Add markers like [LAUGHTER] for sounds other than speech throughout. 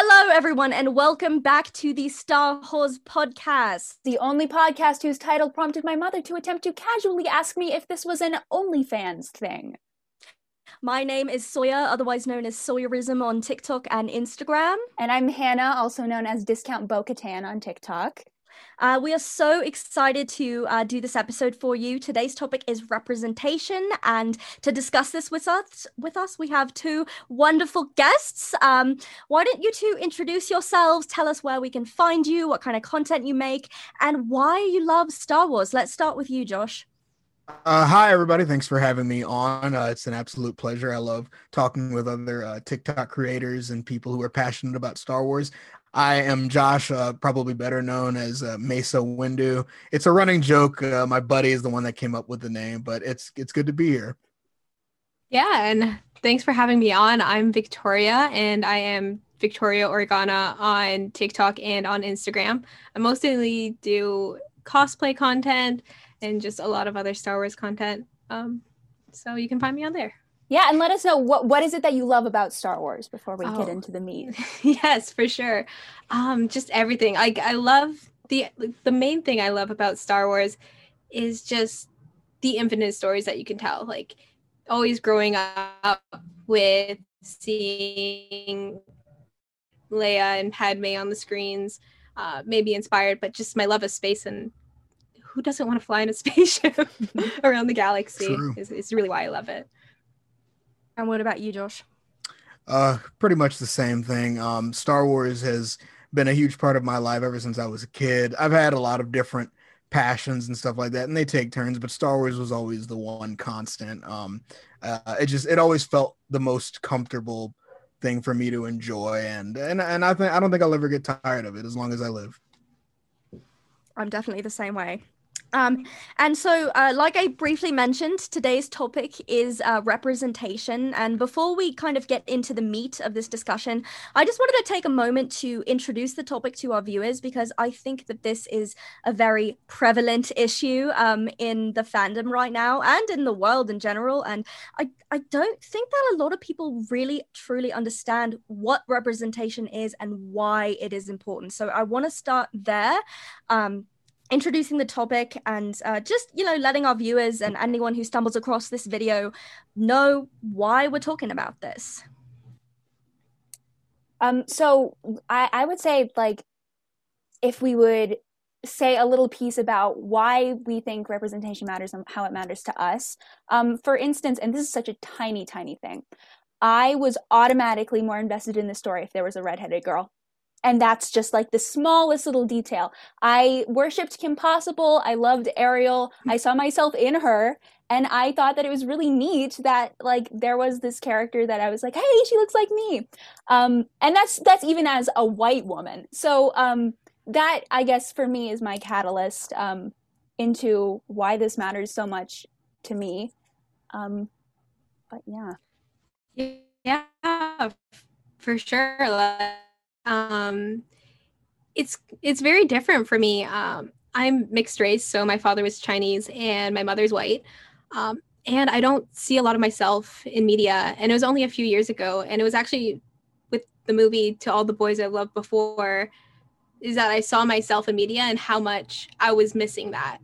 Hello, everyone, and welcome back to the Star Wars podcast, the only podcast whose title prompted my mother to attempt to casually ask me if this was an OnlyFans thing. My name is Sawyer, otherwise known as Sawyerism on TikTok and Instagram. And I'm Hannah, also known as Discount Bo Katan on TikTok. Uh, we are so excited to uh, do this episode for you. Today's topic is representation, and to discuss this with us, with us, we have two wonderful guests. Um, why don't you two introduce yourselves? Tell us where we can find you, what kind of content you make, and why you love Star Wars. Let's start with you, Josh. Uh, hi, everybody. Thanks for having me on. Uh, it's an absolute pleasure. I love talking with other uh, TikTok creators and people who are passionate about Star Wars. I am Josh, uh, probably better known as uh, Mesa Windu. It's a running joke. Uh, my buddy is the one that came up with the name, but it's it's good to be here. Yeah, and thanks for having me on. I'm Victoria, and I am Victoria Organa on TikTok and on Instagram. I mostly do cosplay content and just a lot of other Star Wars content. Um, so you can find me on there. Yeah, and let us know what what is it that you love about Star Wars before we oh, get into the meat. [LAUGHS] yes, for sure. Um, just everything. I I love the the main thing I love about Star Wars is just the infinite stories that you can tell. Like always growing up with seeing Leia and Padme on the screens, uh, maybe inspired, but just my love of space and who doesn't want to fly in a [LAUGHS] spaceship [LAUGHS] around the galaxy is, is really why I love it. And what about you, Josh? Uh, pretty much the same thing. Um, Star Wars has been a huge part of my life ever since I was a kid. I've had a lot of different passions and stuff like that, and they take turns. But Star Wars was always the one constant. Um, uh, it just it always felt the most comfortable thing for me to enjoy, and and and I think I don't think I'll ever get tired of it as long as I live. I'm definitely the same way. Um, and so, uh, like I briefly mentioned, today's topic is uh, representation. And before we kind of get into the meat of this discussion, I just wanted to take a moment to introduce the topic to our viewers because I think that this is a very prevalent issue um, in the fandom right now and in the world in general. And I, I don't think that a lot of people really truly understand what representation is and why it is important. So I want to start there. Um, introducing the topic and uh, just you know letting our viewers and anyone who stumbles across this video know why we're talking about this. Um so i i would say like if we would say a little piece about why we think representation matters and how it matters to us um for instance and this is such a tiny tiny thing i was automatically more invested in the story if there was a redheaded girl and that's just like the smallest little detail. I worshipped Kim Possible. I loved Ariel. I saw myself in her. And I thought that it was really neat that like there was this character that I was like, hey, she looks like me. Um, and that's that's even as a white woman. So um, that I guess for me is my catalyst um, into why this matters so much to me. Um, but yeah. Yeah, for sure um, it's it's very different for me. Um, I'm mixed race, so my father was Chinese and my mother's white. Um, and I don't see a lot of myself in media. And it was only a few years ago, and it was actually with the movie "To All the Boys I've Loved Before," is that I saw myself in media and how much I was missing that.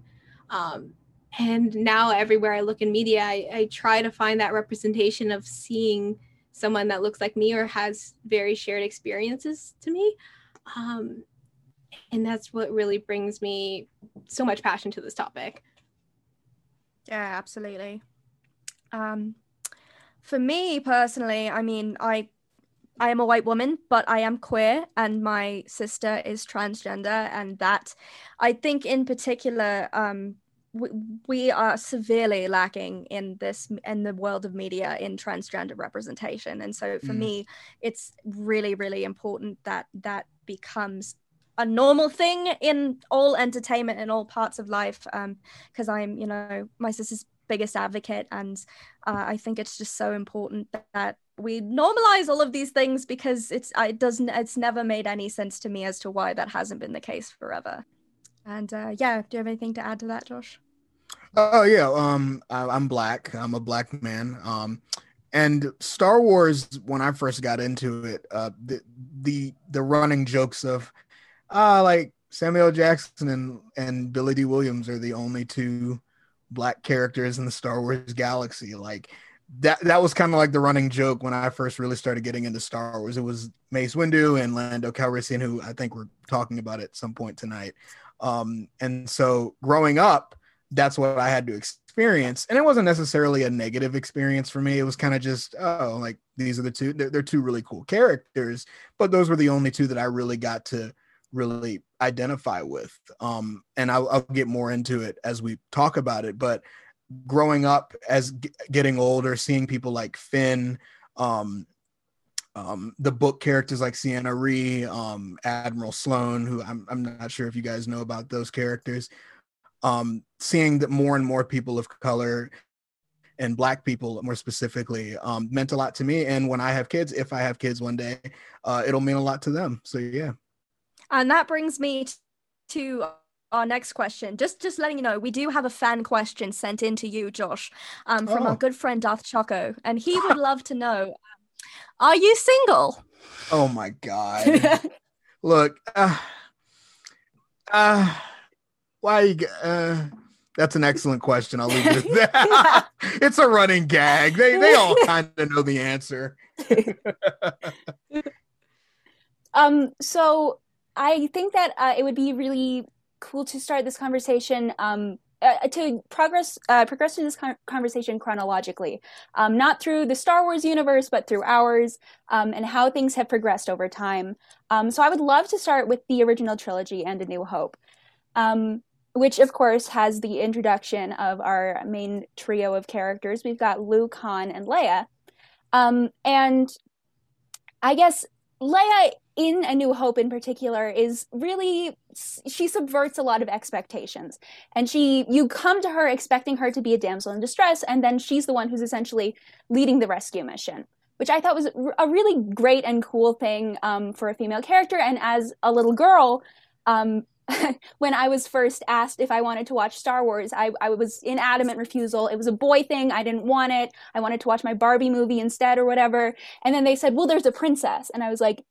Um, and now everywhere I look in media, I, I try to find that representation of seeing someone that looks like me or has very shared experiences to me. Um, and that's what really brings me so much passion to this topic. Yeah, absolutely. Um, for me personally, I mean, I I am a white woman, but I am queer, and my sister is transgender, and that I think in particular um, we, are severely lacking in this in the world of media in transgender representation. And so for mm. me it's really really important that that becomes a normal thing in all entertainment and all parts of life because um, i'm you know my sister's biggest advocate. And uh, i think it's just so important that, that we normalize all of these things because it's it doesn't it's never made any sense to me as to why that hasn't been the case forever. And uh, yeah do you have anything to add to that josh Oh yeah, um, I, am black. I'm a black man. Um, and Star Wars, when I first got into it, uh, the the the running jokes of, uh, like Samuel Jackson and and Billy Dee Williams are the only two black characters in the Star Wars galaxy. Like that that was kind of like the running joke when I first really started getting into Star Wars. It was Mace Windu and Lando Calrissian, who I think we're talking about at some point tonight. Um, and so growing up, that's what I had to experience, and it wasn't necessarily a negative experience for me. It was kind of just oh, like these are the two. They're, two really cool characters, but those were the only two that I really got to really identify with. Um, and I'll, I'll get more into it as we talk about it. But growing up as g- getting older, seeing people like Finn, um, um, the book characters like Sienna Ree, um, Admiral Sloane, who I'm, I'm not sure if you guys know about those characters. Um, seeing that more and more people of color and black people more specifically um, meant a lot to me and when i have kids if i have kids one day uh, it'll mean a lot to them so yeah and that brings me to our next question. Just just letting you know, we do have a fan question sent in to you, Josh, um, from oh. our good friend Darth Choco, and he would [LAUGHS] love to know: um, Are you single? Oh my god! [LAUGHS] Look, uh, uh, why? Uh, that's an excellent question. I'll leave it at [LAUGHS] that. [LAUGHS] it's a running gag. They they all [LAUGHS] kind of know the answer. um. So I think that uh, it would be really cool to start this conversation um, uh, to progress uh, progress through this con- conversation chronologically, um, not through the Star Wars universe, but through ours um, and how things have progressed over time. Um, so I would love to start with the original trilogy and A New Hope, um, which of course has the introduction of our main trio of characters. We've got Luke, Han, and Leia, um, and I guess Leia in A New Hope in particular is really she subverts a lot of expectations. And she you come to her expecting her to be a damsel in distress and then she's the one who's essentially leading the rescue mission, which I thought was a really great and cool thing um, for a female character and as a little girl um, [LAUGHS] when I was first asked if I wanted to watch Star Wars, I, I was in adamant refusal. It was a boy thing. I didn't want it. I wanted to watch my Barbie movie instead or whatever. And then they said, well, there's a princess. And I was like,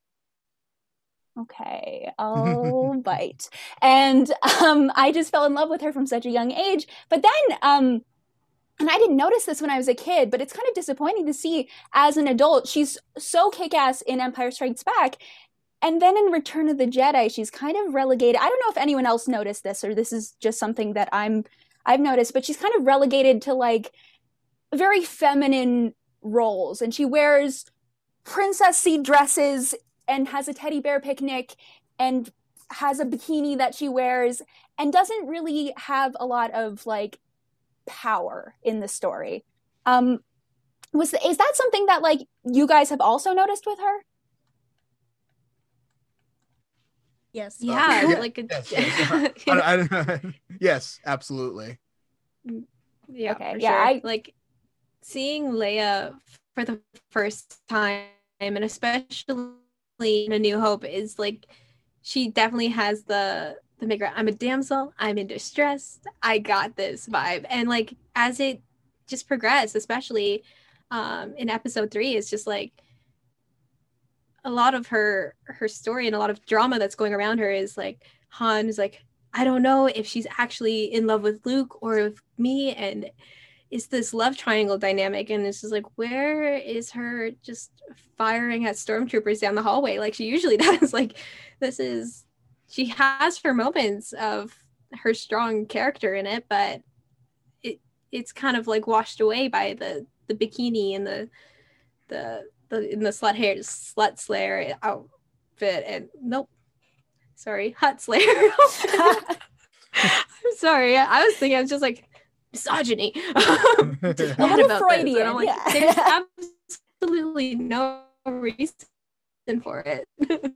okay, I'll [LAUGHS] bite. And um, I just fell in love with her from such a young age. But then, um, and I didn't notice this when I was a kid, but it's kind of disappointing to see as an adult. She's so kick ass in Empire Strikes Back. And then in Return of the Jedi, she's kind of relegated. I don't know if anyone else noticed this or this is just something that I'm I've noticed, but she's kind of relegated to like very feminine roles and she wears princessy dresses and has a teddy bear picnic and has a bikini that she wears and doesn't really have a lot of like power in the story. Um was is that something that like you guys have also noticed with her? Yes. Yeah, yeah like a, yes, [LAUGHS] yes. I, I, [LAUGHS] yes, absolutely. Yeah, okay. yeah, sure. I like seeing Leia for the first time and especially in A New Hope is like she definitely has the the maker. I'm a damsel. I'm in distress. I got this vibe, and like as it just progressed, especially um, in episode three, it's just like a lot of her her story and a lot of drama that's going around her is like Han is like I don't know if she's actually in love with Luke or with me, and it's this love triangle dynamic and it's just like where is her just firing at stormtroopers down the hallway? Like she usually [LAUGHS] does. Like this is she has her moments of her strong character in it but it it's kind of like washed away by the the bikini and the the the in the slut hair slut slayer outfit and nope sorry Hutt slayer [LAUGHS] i'm sorry i was thinking i was just like misogyny. [LAUGHS] a little Freudian. I'm like, yeah. there's absolutely no reason for it. [LAUGHS]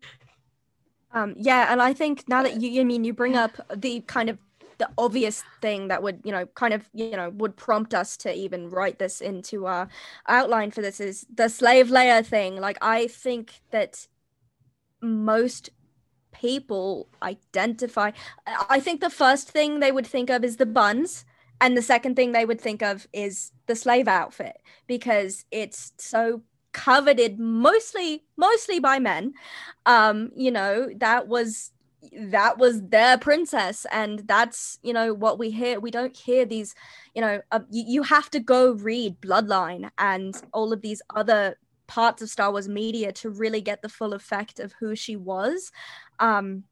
um, yeah, and I think now that you, I mean you bring up the kind of the obvious thing that would you know kind of you know would prompt us to even write this into our outline for this is the slave Leia thing. Like i think that most people identify i think the first thing they would think of is the buns and the second thing they would think of is the slave outfit because it's so coveted mostly mostly by men. Um you know that was that was their princess and that's you know what we hear. We don't hear these you know uh, you, you have to go read bloodline and all of these other parts of star wars media to really get the full effect of who she was. Um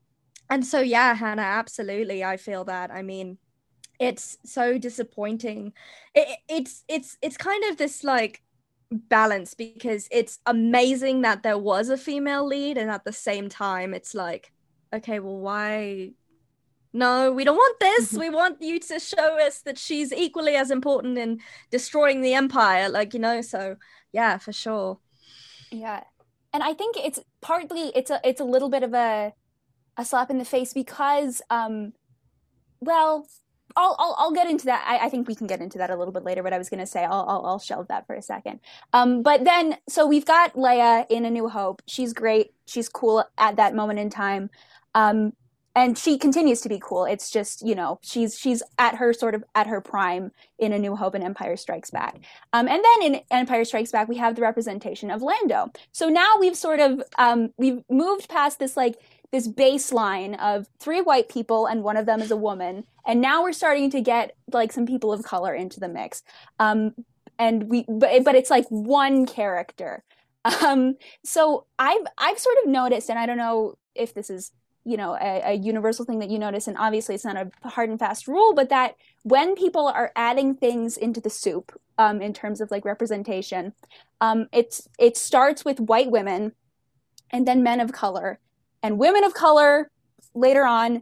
and so yeah hannah absolutely i feel that. I mean it's so disappointing. It, it's it's it's kind of this like balance because it's amazing that there was a female lead and at the same time it's like okay well why no we don't want this we want you to show us that she's equally as important in destroying the empire like you know so yeah for sure yeah and i think it's partly it's a it's a little bit of a a slap in the face because um well I'll, I'll, I'll get into that. I, I, think we can get into that a little bit later. But I was going to say I'll, I'll, I'll shelve that for a second. Um, but then so we've got Leia in A New Hope. She's great. She's cool at that moment in time, um, and she continues to be cool. It's just you know she's she's at her sort of at her prime in A New Hope and Empire Strikes Back. Um, and then in Empire Strikes Back we have the representation of Lando. So now we've sort of um, we've moved past this like this baseline of three white people and one of them is a woman and now we're starting to get like some people of color into the mix um and we but but it's like one character [LAUGHS] um so i've i've sort of noticed and i don't know if this is you know a, a, universal thing that you notice. And obviously it's not a hard and fast rule but that when people are adding things into the soup um, in terms of like representation um, it's it starts with white women and then men of color and women of color later on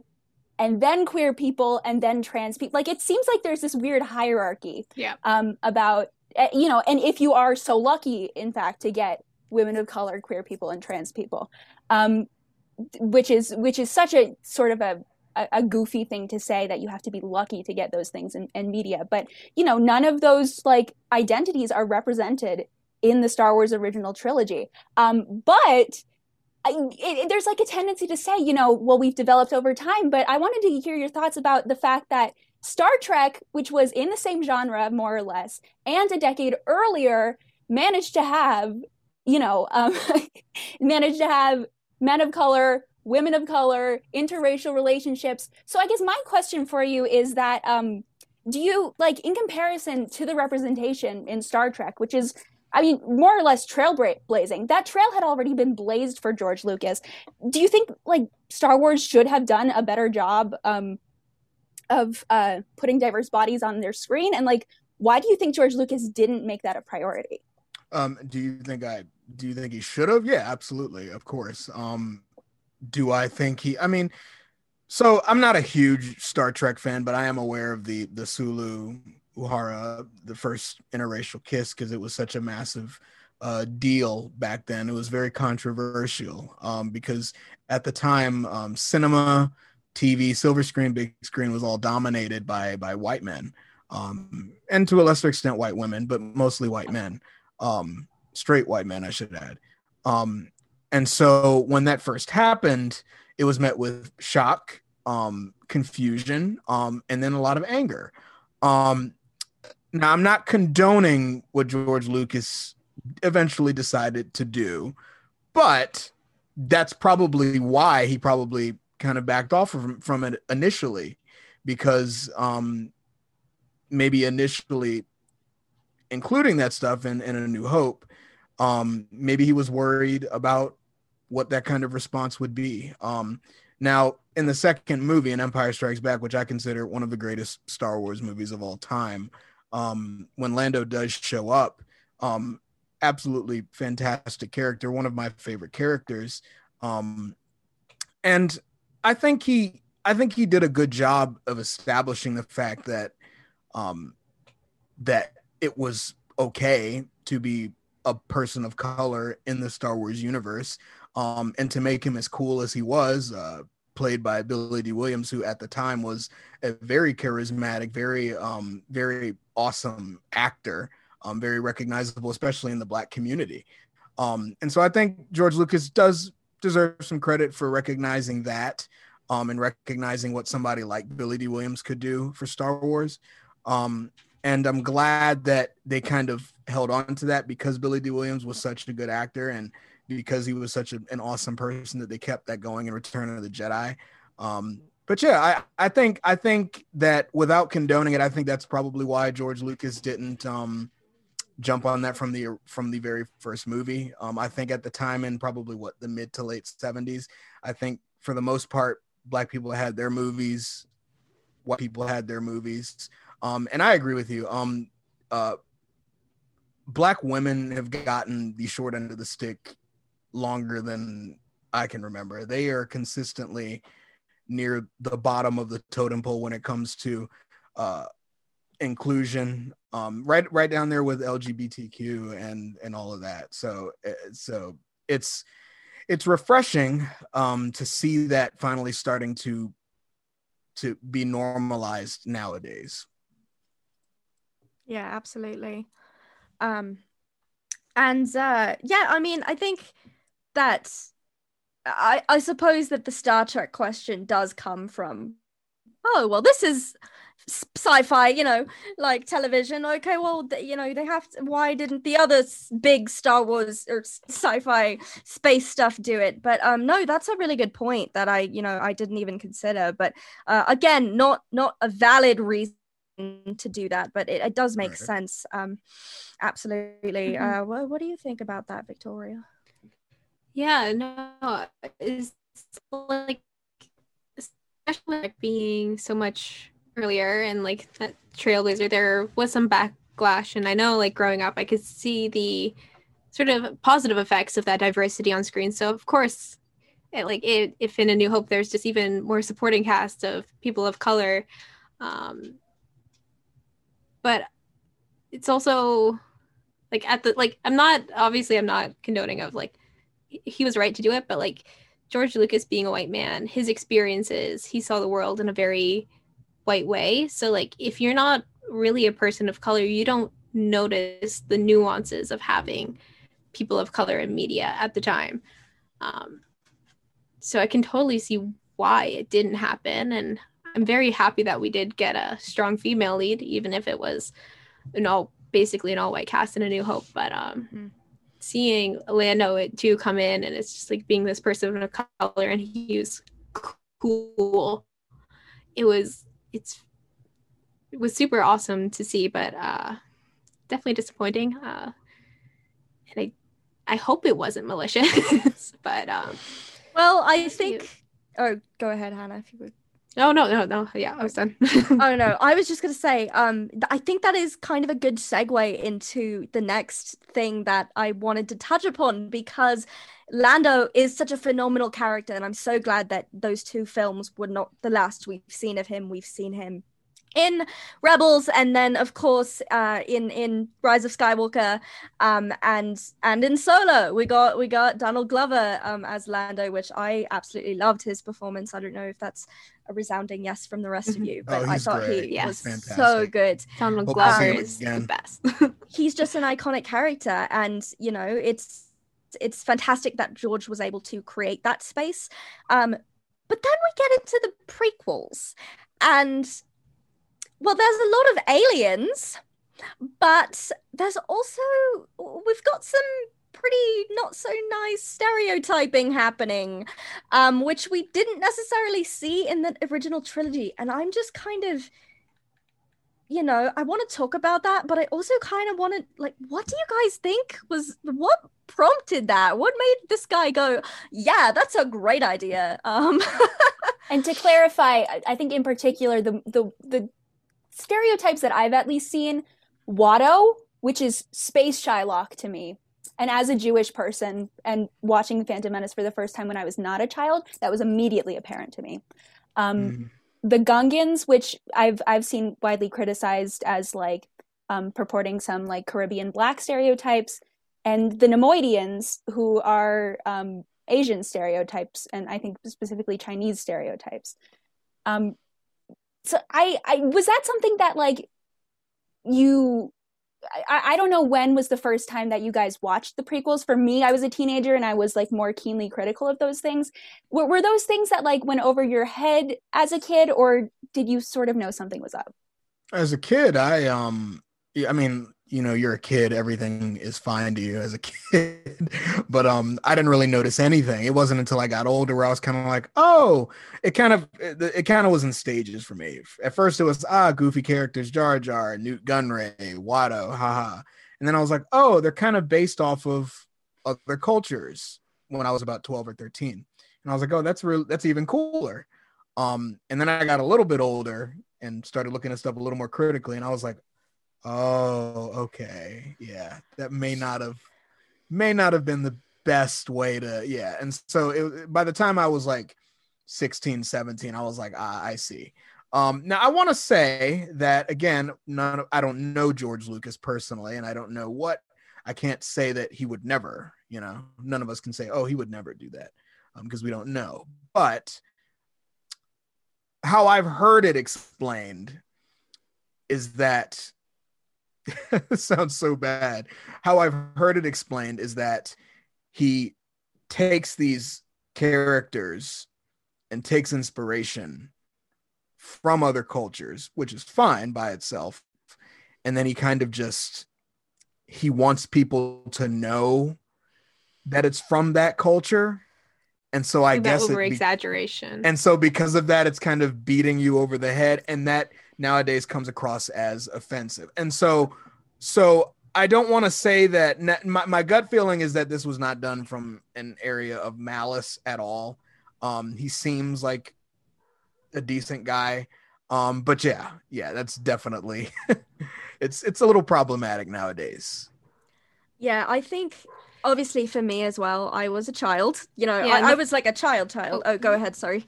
and then queer people and then trans people like it seems like there's this weird hierarchy yeah. um about eh, you know and if you are so lucky in fact to get women of color queer people and trans people um which is which is such a sort of a a, goofy thing to say that you have to be lucky to get those things in, in media. But you know none of those like identities are represented in the star wars original trilogy. Um but I, it, there's like a tendency to say, you know, well, we've developed over time, but I wanted to hear your thoughts about the fact that Star Trek, which was in the same genre, more or less, and a decade earlier, managed to have, you know, um, [LAUGHS] managed to have men of color, women of color, interracial relationships. So I guess my question for you is that, um, do you like, in comparison to the representation in Star Trek, which is I mean, more or less trailblazing. That trail had already been blazed for George Lucas. Do you think like Star Wars should have done a better job um, of uh, putting diverse bodies on their screen? And like, why do you think George Lucas didn't make that a priority? Um, do you think I do you think he should have? Yeah, absolutely, of course. Um, do I think he? I mean, so I'm not a huge Star Trek fan, but I am aware of the the Sulu Uhura the first interracial kiss because it was such a massive uh, deal back then. It was very controversial um, because at the time, um, cinema, TV, silver screen, big screen was all dominated by by white men, um, and to a lesser extent, white women, but mostly white men, um, straight white men, I should add. Um, and so when that first happened, it was met with shock, um, confusion, um, and then a lot of anger. Um, now, I'm not condoning what George Lucas eventually decided to do, but that's probably why he probably kind of backed off from, from it initially because um, maybe initially including that stuff in, in A New Hope, um, maybe he was worried about what that kind of response would be. Um, now, in the second movie, in Empire Strikes Back, which I consider one of the greatest Star Wars movies of all time, um, when Lando does show up. Um, absolutely fantastic character, one of my favorite characters. Um, and I think he, I think he did a good job of establishing the fact that, um, that it was okay to be a person of color in the Star Wars universe, um, and to make him as cool as he was. Uh, played by Billy Dee Williams, who at the time was a very charismatic, very um, very awesome actor, um, very recognizable, especially in the black community. Um, and so I think George Lucas does deserve some credit for recognizing that um, and recognizing what somebody like Billy Dee Williams could do for Star Wars. Um, and I'm glad that they kind of held on to that because Billy Dee Williams was such a good actor and because he was such a, an awesome person that they kept that going in Return of the Jedi. Um, but yeah, I, I think I think that without condoning it, I think that's probably why George Lucas didn't um, jump on that from the from the very first movie. Um, I think at the time in probably what the mid to late seventies, I think for the most part, black people had their movies, white people had their movies. Um, and I agree with you. Um, uh, black women have gotten the short end of the stick longer than I can remember. They are consistently near the bottom of the totem pole when it comes to uh, inclusion. Um, right, right down there with LGBTQ and and all of that. So, uh, so it's it's refreshing um, to see that finally starting to to be normalized nowadays. Yeah, absolutely. Um, and uh, yeah, I mean, I think that I I suppose that the Star Trek question does come from, oh well, this is sci-fi you know like television. Okay well you know they have to why didn't the other big star wars or sci-fi space stuff do it? But um no that's a really good point that i you know i didn't even consider. But uh, again not not a valid reason to do that but it, it does make right. sense um absolutely mm-hmm. uh what, what do you think about that victoria yeah no it's like especially like being so much earlier and like that trailblazer there was some backlash and i know like growing up i could see the sort of positive effects of that diversity on screen so of course it, like it, if in a new hope there's just even more supporting cast of people of color um but it's also like at the like i'm not obviously i'm not condoning of like he was right to do it but like george lucas being a white man his experiences he saw the world in a very white way. So like if you're not really a person of color, you don't notice the nuances of having people of color in media at the time. Um, so I can totally see why it didn't happen, and I'm very happy that we did get a strong female lead, even if it was an all basically an all white cast in A New Hope. But um, mm-hmm. seeing Lando too come in, and it's just like being this person of color, and he was cool. It was it's it was super awesome to see, but uh, definitely disappointing. Uh, and I I hope it wasn't malicious, [LAUGHS] but um, well, I think. You. Oh, go ahead, Hannah, if you would. Oh no, no, no. Yeah, I was done. [LAUGHS] oh no, I was just gonna say, um, I think that is kind of a good segue into the next thing that I wanted to touch upon because Lando is such a phenomenal character, and I'm so glad that those two films were not the last we've seen of him. We've seen him in Rebels, and then of course uh, in in Rise of Skywalker, um, and and in Solo we got we got Donald Glover um, as Lando, which I absolutely loved his performance. I don't know if that's a resounding yes from the rest of mm-hmm. you, but oh, I thought great. he yes. was Fantastic. so good. Donald Glover is the best. [LAUGHS] he's just an iconic character, and you know it's it's fantastic that George was able to create that space. Um, but then we get into the prequels, and well, there's a lot of aliens, but there's also we've got some pretty not so nice stereotyping happening, um, which we didn't necessarily see in the original trilogy. And I'm just kind of, you know, I want to talk about that, but I also kind of want to like, what do you guys think was what prompted that? What made this guy go, yeah, that's a great idea? Um, [LAUGHS] and to clarify, I think in particular the the the stereotypes that I've at least seen, Watto, which is space Shylock to me. And as a Jewish person and watching Phantom Menace for the first time when I was not a child, that was immediately apparent to me. Um, mm. The Gungans, which I've I've seen widely criticized as like um, purporting some like Caribbean black stereotypes, and the Neimoidians, who are um, Asian stereotypes, and I think specifically Chinese stereotypes. Um, so I, I was that something that like you I, I don't know when was the first time that you guys watched the prequels. For me, I was a teenager and I was like more keenly critical of those things. Were, were those things that like went over your head as a kid, or did you sort of know something was up? As a kid, I um, I mean, you know you're a kid everything is fine to you as a [LAUGHS] kid. But um i didn't really notice anything. It wasn't until i got older where i was kind of like oh it kind of it, it kind of was in stages for me. At first it was ah goofy characters jar jar nute gunray watto haha. And then i was like oh they're kind of based off of other cultures when i was about 12 or 13 and i was like oh that's real that's even cooler. Um and then i got a little bit older and started looking at stuff a little more critically and i was like Oh, okay. Yeah. That may not have may not have been the best way to yeah. And so it, by the time I was like 16, 17, I was like, ah, I see. Um, now I want to say that again, none of, I don't know George Lucas personally, and I don't know what I can't say that he would never, you know, none of us can say, oh, he would never do that because um, we don't know. But how I've heard it explained is that [LAUGHS] sounds so bad. How I've heard it explained is that he takes these characters and takes inspiration from other cultures, which is fine by itself. And then he kind of just he wants people to know that it's from that culture. And so I guess over exaggeration. and so because of that, it's kind of beating you over the head. And that nowadays comes across as offensive. And so, so I don't want to say that my, my gut feeling is that this was not done from an area of malice at all. Um, he seems like a decent guy. Um, but yeah, yeah, that's definitely [LAUGHS] it's it's a little problematic nowadays. Yeah, I think obviously for me as well, I was a child. You know, yeah, I, I was like a child child. Oh, oh go ahead, sorry.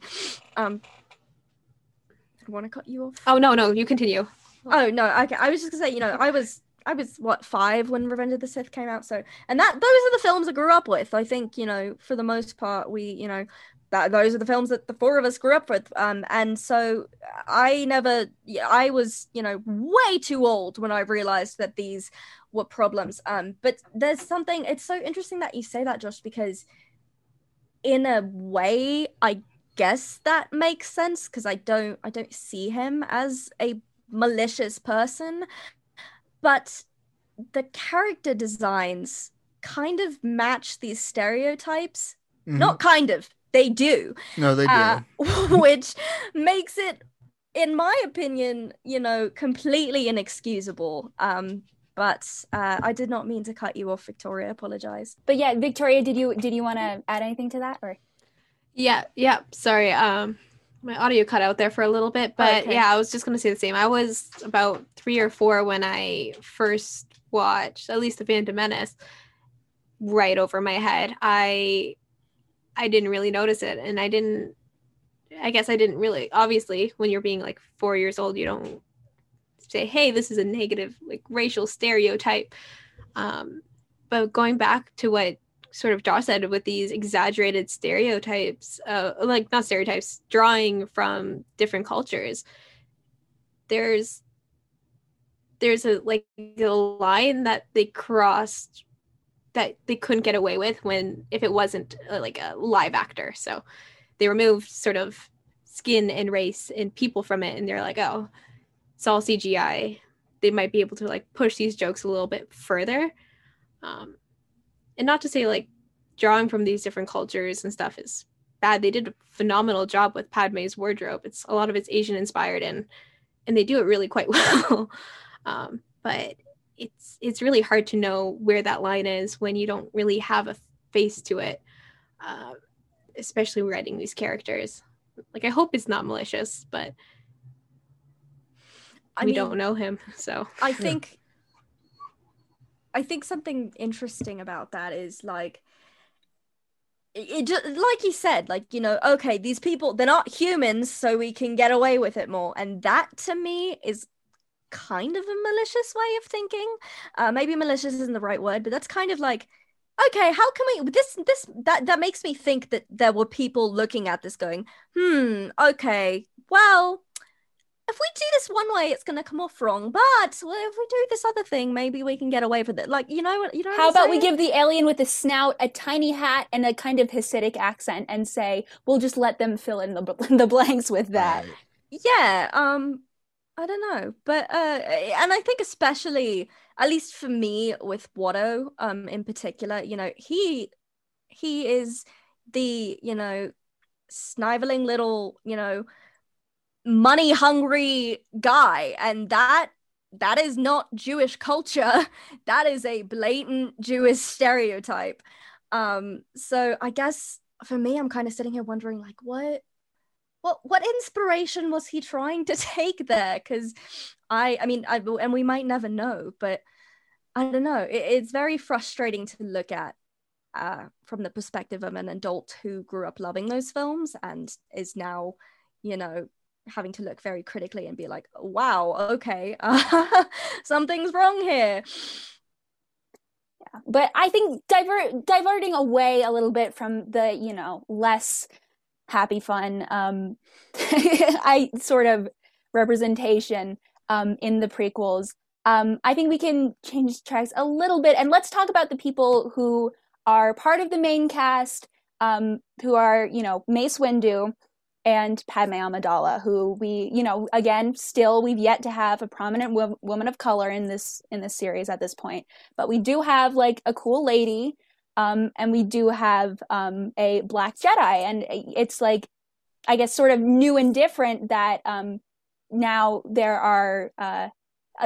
Um want to cut you off? Oh no, no, you continue. Oh no, okay. I was just gonna say, you know, I was I was what five when Revenge of the Sith came out, so and that those are the films I grew up with. I think you know, for the most part, we you know that those are the films that the four of us grew up with. Um, and so I never, I was you know way too old when I realized that these were problems. Um, but there's something. It's so interesting that you say that, Josh, because in a way, I guess that makes sense because I don't I don't see him as a malicious person. But the character designs kind of match these stereotypes. Mm-hmm. Not kind of, they do. No, they do. Uh, [LAUGHS] which makes it in my opinion, you know, completely inexcusable. Um, but uh, I did not mean to cut you off, Victoria. Apologize. But yeah, Victoria, did you did you want to add anything to that, or? Yeah, yeah. Sorry. Um my audio cut out there for a little bit, but okay. yeah, I was just gonna say the same. I was about three or four when I first watched at least the Phantom Menace right over my head. I I didn't really notice it and I didn't I guess I didn't really obviously when you're being like four years old you don't say, hey, this is a negative like racial stereotype. Um but going back to what sort of Josh said with these exaggerated stereotypes, uh, like not stereotypes, drawing from different cultures. There's there's a like a line that they crossed that they couldn't get away with when if it wasn't uh, like a live actor. So they removed sort of skin and race and people from it, and they're like, oh, it's all CGI. They might be able to like push these jokes a little bit further. Um, and not to say like drawing from these different cultures and stuff is bad. They did a phenomenal job with Padme's wardrobe. It's a lot of it's Asian inspired and and they do it really quite [LAUGHS] well. um, but it's it's really hard to know where that line is when you don't really have a face to it, uh, especially writing these characters. Like I hope it's not malicious, but I we mean, don't know him, [LAUGHS] so I think I think something interesting about that is like it just like you said like you know okay these people they're not humans so we can get away with it more. And that to me is kind of a malicious way of thinking. Uh, maybe malicious isn't the right word but that's kind of like okay how can we this this that that makes me think that there were people looking at this going hmm okay well if we do this one way, it's going to come off wrong. But if we do this other thing, maybe we can get away with it. Like you know what you know. How about saying? we give the alien with the snout a tiny hat and a kind of Hasidic accent, and say we'll just let them fill in the [LAUGHS] the blanks with that. Yeah. Um. I don't know, but uh, and I think especially, at least for me with Watto, um, in particular, you know, he he is the you know sniveling little you know money hungry guy, and that that is not Jewish culture. [LAUGHS] that is a blatant Jewish stereotype. Um, so I guess for me, I'm kind of sitting here wondering, like, what what what inspiration was he trying to [LAUGHS] take there because i i mean I, and we might never know but i don't know it, it's very frustrating to look at uh, from the perspective of an adult who grew up loving those films and is now you know having to look very critically and be like wow okay [LAUGHS] something's wrong here. Yeah but i think divert diverting away a little bit from the you know less happy fun um [LAUGHS] i sort of representation um in the prequels um i think we can change tracks a little bit. And let's talk about the people who are part of the main cast um who are you know mace windu and Padme Amidala, who we, you know, again, still we've yet to have a prominent wo- woman of color in this in this series at this point, but we do have like a cool lady um, and we do have um, a black Jedi, and it's like, I guess, sort of new and different that um, now there are uh,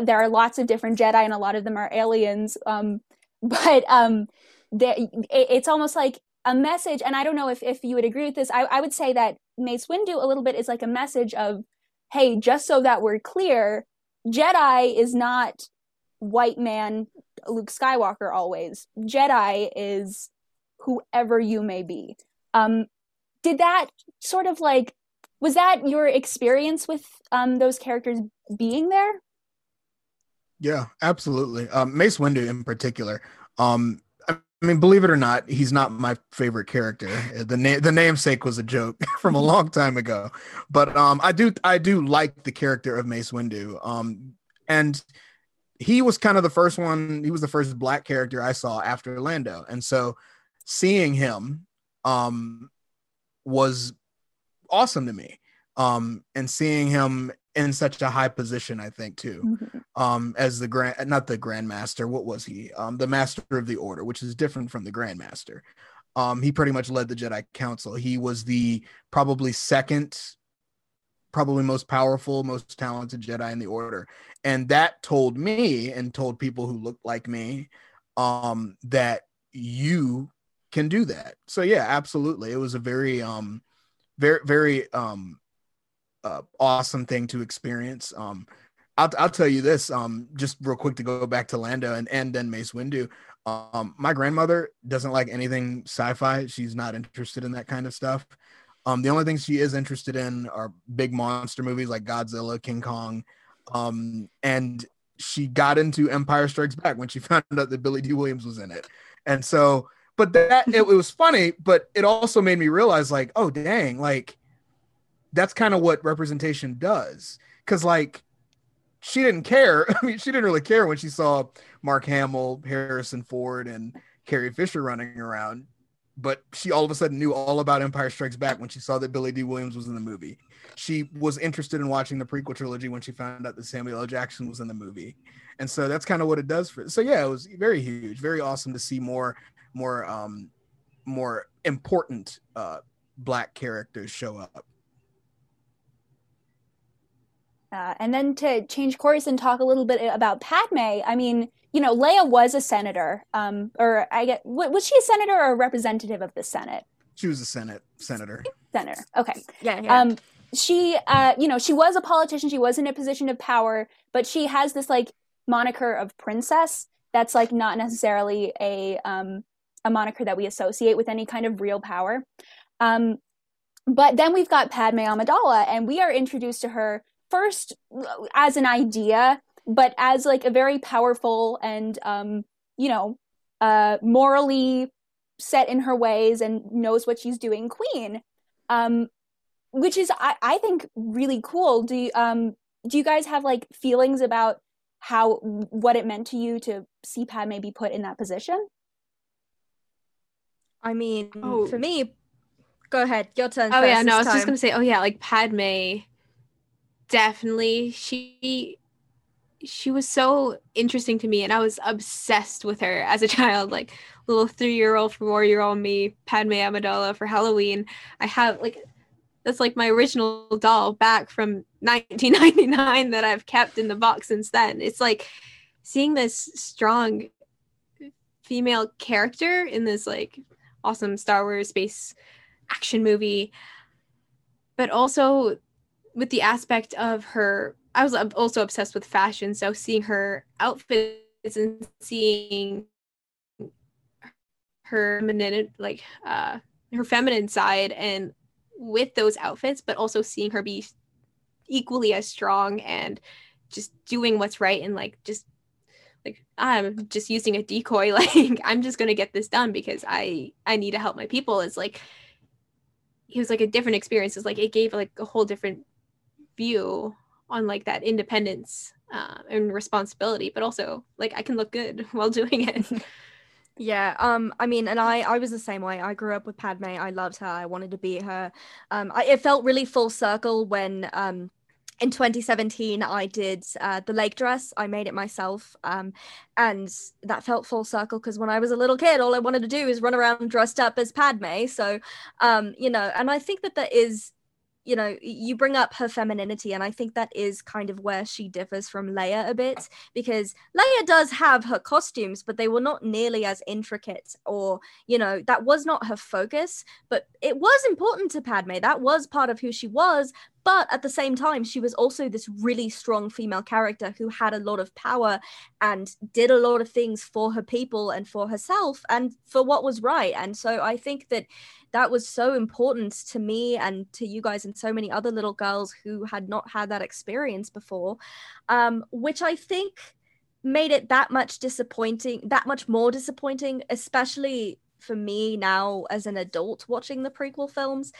there are lots of different Jedi, and a lot of them are aliens. Um, [LAUGHS] but um, it, it's almost like a message, and I don't know if if you would agree with this. I, I would say that Mace Windu a little bit is like a message of, hey, just so that we're clear, Jedi is not white man Luke Skywalker always. Jedi is whoever you may be. Um, did that sort of like was that your experience with um, those characters being there? Yeah, absolutely. Um, Mace Windu in particular. Um, I mean, believe it or not, he's not my favorite character. The name, the namesake was a joke [LAUGHS] from a long time ago, but um, I do, I do like the character of Mace Windu. Um, and he was kind of the first one. He was the first black character I saw after Lando, and so seeing him um, was awesome to me. Um, and seeing him in such a high position, I think too, mm-hmm. Um, as the grand, not the grandmaster. What was he? Um, the master of the order, which is different from the grandmaster. Um, he pretty much led the Jedi Council. He was the probably second probably most powerful, most talented Jedi in the order. And that told me and told people who looked like me um, that you can do that. So yeah, absolutely. It was a very um very very um uh, awesome thing to experience. Um I'll, I'll tell you this um just real quick to go back to Lando and and then Mace Windu. Um my grandmother doesn't like anything sci-fi. She's not interested in that kind of stuff. Um, the only things she is interested in are big monster movies like Godzilla, King Kong, um, and she got into Empire Strikes Back when she [LAUGHS] found out that Billy Dee Williams was in it. And so, but that it, it was funny, but it also made me realize, like, oh dang, like that's kind of what representation does. Cause like she didn't care. [LAUGHS] I mean, she didn't really care when she saw Mark Hamill, Harrison Ford, and Carrie Fisher running around but she all of a sudden knew all about Empire Strikes Back when she saw that Billy Dee Williams was in the movie. She was interested in watching the prequel trilogy when she found out that Samuel L. Jackson was in the movie. And so that's kind of what it does for so yeah, it was very huge, very awesome to see more more um more important uh black characters show up. Uh, and then to change course and talk a little bit about Padme, I mean, you know, Leia was a senator, um, or I get was she a senator or a representative of the Senate? She was a Senate senator. Senator. Okay. Yeah. yeah. Um, she, uh, you know, she was a politician. She was in a position of power, but she has this like moniker of princess. That's like not necessarily a um, a moniker that we associate with any kind of real power. Um, but then we've got Padme Amidala, and we are introduced to her first as an idea but as like a very powerful and um, you know, uh, morally set in her ways and knows what she's doing queen. Um, which is I, I think really cool. Do you um do you guys have like feelings about how what it meant to you to see Padme be put in that position? I mean, oh. for me, go ahead, your turn. Oh yeah, no, I was time. just gonna say, oh yeah, like Padme definitely she she was so interesting to me and I was obsessed with her as a [LAUGHS] child like little 3-year-old 4-year-old me Padme Amidala for Halloween. I have like that's like my original doll back from [LAUGHS] 1999 that I've kept in the box since then. It's like seeing this strong female character in this like awesome Star Wars space action movie but also with the aspect of her I was also obsessed with fashion, so seeing her outfits and seeing her feminine, like uh, her feminine side, and with those outfits, but also seeing her be equally as strong and just doing what's right and like just like I'm just using a decoy, [LAUGHS] like I'm just gonna get this done because I I need to help my people. Is like it was like a different experience. It's like it gave like a whole different view on like that independence uh, and responsibility, but also like I can look good [LAUGHS] while doing it. [LAUGHS] Yeah, um, I mean, and I, I was the same way. I grew up with Padme. I loved her. I wanted to be her. Um, I, it felt really full circle when, um, in 2017, I did uh, the lake dress. I made it myself, um, and that felt full circle because when I was a little kid, all I wanted to do is run around dressed up as Padme. So, um, you know, and I think that that is you know, you bring up her femininity, and I think that is kind of where she differs from Leia a bit because Leia does have her costumes, but they were not nearly as intricate, or, you know, that was not her focus. But it was important to Padme. That was part of who she was. But at the same time, she was also this really strong female character who had a lot of power and did a lot of things for her people and for herself and for what was right. And so I think that that was so important to me and to you guys and so many other little girls who had not had that experience before, um, which I think made it that much disappointing, that much more disappointing, especially for me now as an adult watching the prequel films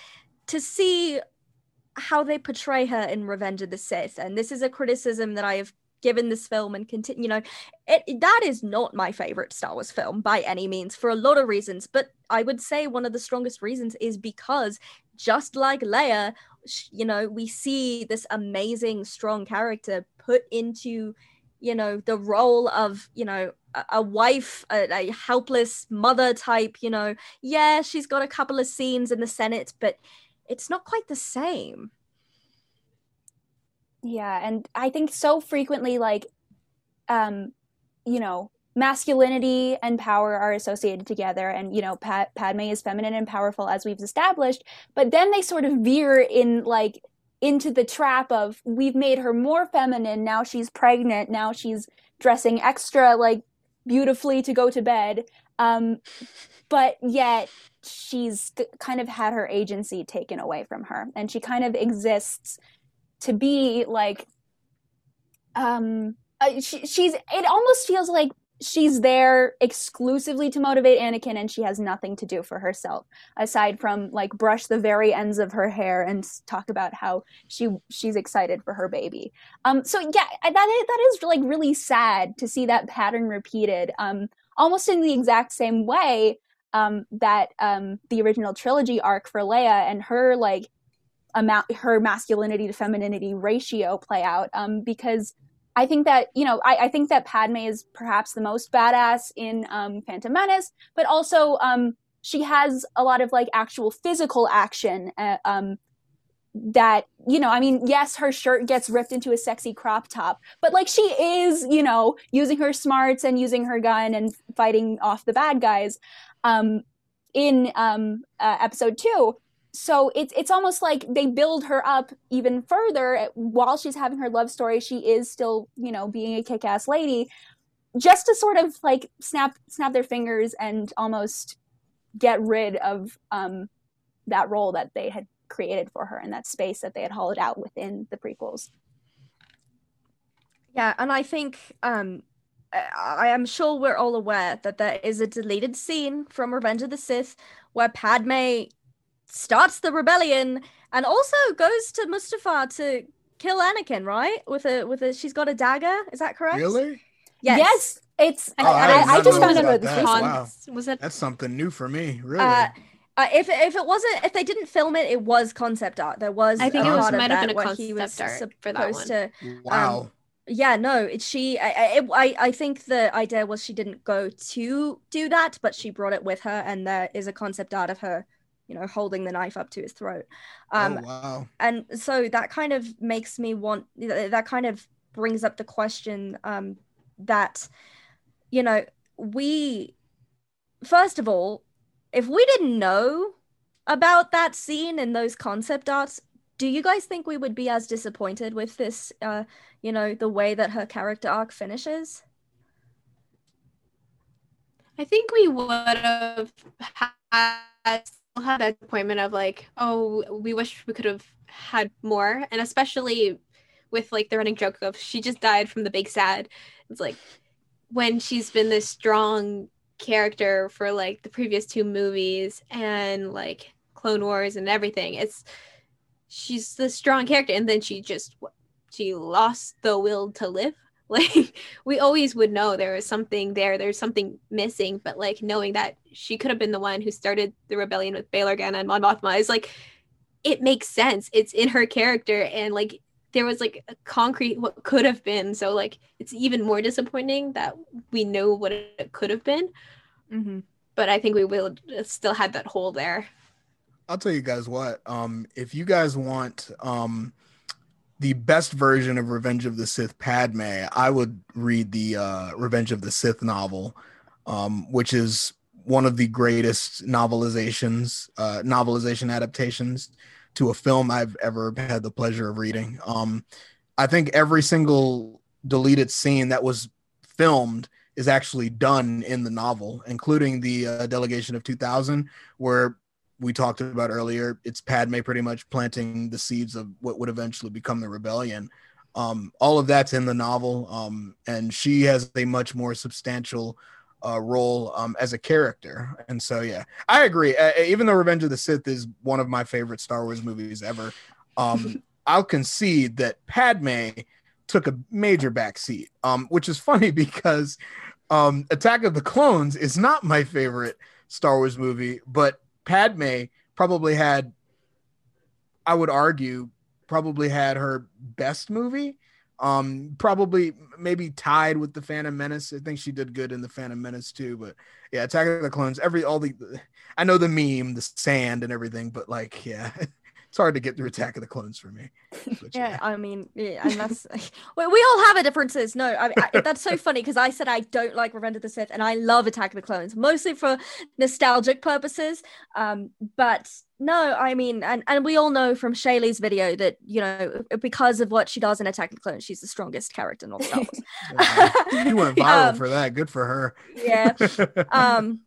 to see how they portray her in Revenge of the Sith. And this is a criticism that I have given this film and continue you know it, that is not my favorite star wars film by any means for a lot of reasons but i would say one of the strongest reasons is because just like leia you know we see this amazing strong character put into you know the role of you know a, a wife a, a helpless mother type you know yeah she's got a couple of scenes in the senate but it's not quite the same. Yeah, and I think so frequently like um you know, masculinity and power are associated together and you know Pat, Padme is feminine and powerful as we've established, but then they sort of veer in like into the trap of we've made her more feminine, now she's pregnant, now she's dressing extra like beautifully to go to bed. Um but yet she's kind of had her agency taken away from her and she kind of exists to be like um uh, she, she's it almost feels like she's there exclusively to motivate Anakin and she has nothing to do for herself aside from like brush the very ends of her hair and talk about how she she's excited for her baby. Um so yeah that that is like really sad to see that pattern repeated um almost in the exact same way um, that um, the original trilogy arc for Leia and her like amount her masculinity to femininity ratio play out um, because I think that you know I, I, think that Padme is perhaps the most badass in um, Phantom Menace, but also um, she has a lot of like actual physical action. Uh, um, that you know, I mean, yes, her shirt gets ripped into a sexy crop top, but like she is, you know, using her smarts and using her gun and fighting off the bad guys um, in um, uh, episode two. So it's it's almost like they build her up even further while she's having her love story. She is still, you know, being a kick-ass lady, just to sort of like snap snap their fingers and almost get rid of um, that role that they had created for her and that space that they had hollowed out within the prequels. Yeah, and I think um, I am sure we're all aware that there is a deleted scene from Revenge of the Sith where Padme starts the rebellion and also goes to Mustafar to kill Anakin, right? With a with a she's got a dagger. Is that correct? Really? Yes. Yes. It's oh, I, I, I, just found out about that. Wow. Was that That's something new for me, really. Uh, Uh, if if it wasn't if they didn't film it, it was concept art. There was I think a it was part of might have that been a concept he was art for that supposed one. to Wow. yeah no it's she I, I I I think the idea was she didn't go to do that but she brought it with her and there is a concept art of her you know holding the knife up to his throat um oh wow. and so that kind of makes me want that kind of brings up the question um that you know we first of all if we didn't know about that scene and those concept arts do you guys think we would be as disappointed with this uh you know the way that her character arc finishes I think we would have had still had that disappointment of like, oh, we wish we could have had more, and especially with like the running joke of she just died from the big sad. It's like when she's been this strong character for like the previous two movies and like Clone Wars and everything. It's she's the strong character, and then she just she lost the will to live. Like [LAUGHS] we always would know there was something there, there's something missing, but like knowing that she could have been the one who started the rebellion with Bail Organa and Mon Mothma is like it makes sense. It's in her character, and like there was like a concrete what could have been. So like it's even more disappointing that we know what it could have been. mm-hmm. But I think we will still had that hole there. I'll tell you guys what. Um, if you guys want um the best version of Revenge of the Sith Padme, I would read the uh, Revenge of the Sith novel, um, which is one of the greatest novelizations, uh, novelization adaptations to a film I've ever had the pleasure of reading. Um, I think every single deleted scene that was filmed is actually done in the novel, including the uh, Delegation of 2000, where we talked about earlier. It's Padme pretty much planting the seeds of what would eventually become the rebellion. Um, all of that's in the novel, um, and she has a much more substantial uh, role um, as a character. And so, yeah, I agree. Uh, even though Revenge of the Sith is one of my favorite Star Wars movies ever, um, [LAUGHS] I'll concede that Padme took a major backseat, um, which is funny [LAUGHS] because um, Attack of the Clones is not my favorite Star Wars movie, but Padme probably had, I would argue, probably had her best movie. Um, probably maybe tied with the Phantom Menace. I think she did good in the Phantom Menace too. But yeah, Attack of the Clones. Every all the, I know the meme, the sand and everything, but like, yeah, [LAUGHS] it's hard to get through Attack of the Clones for me. But, Yeah, I mean, yeah, and that's [LAUGHS] we, we all have our differences. No, I, I, [LAUGHS] that's so funny because I said I don't like Revenge of the Sith, and I love Attack of the Clones, mostly for nostalgic purposes. Um, but no, I mean, and and we all know from Shaylee's video that you know because of what she does in Attack of the Clones, she's the strongest character in all Star Wars. [LAUGHS] She went viral Um, for that. Good for her. yeah. um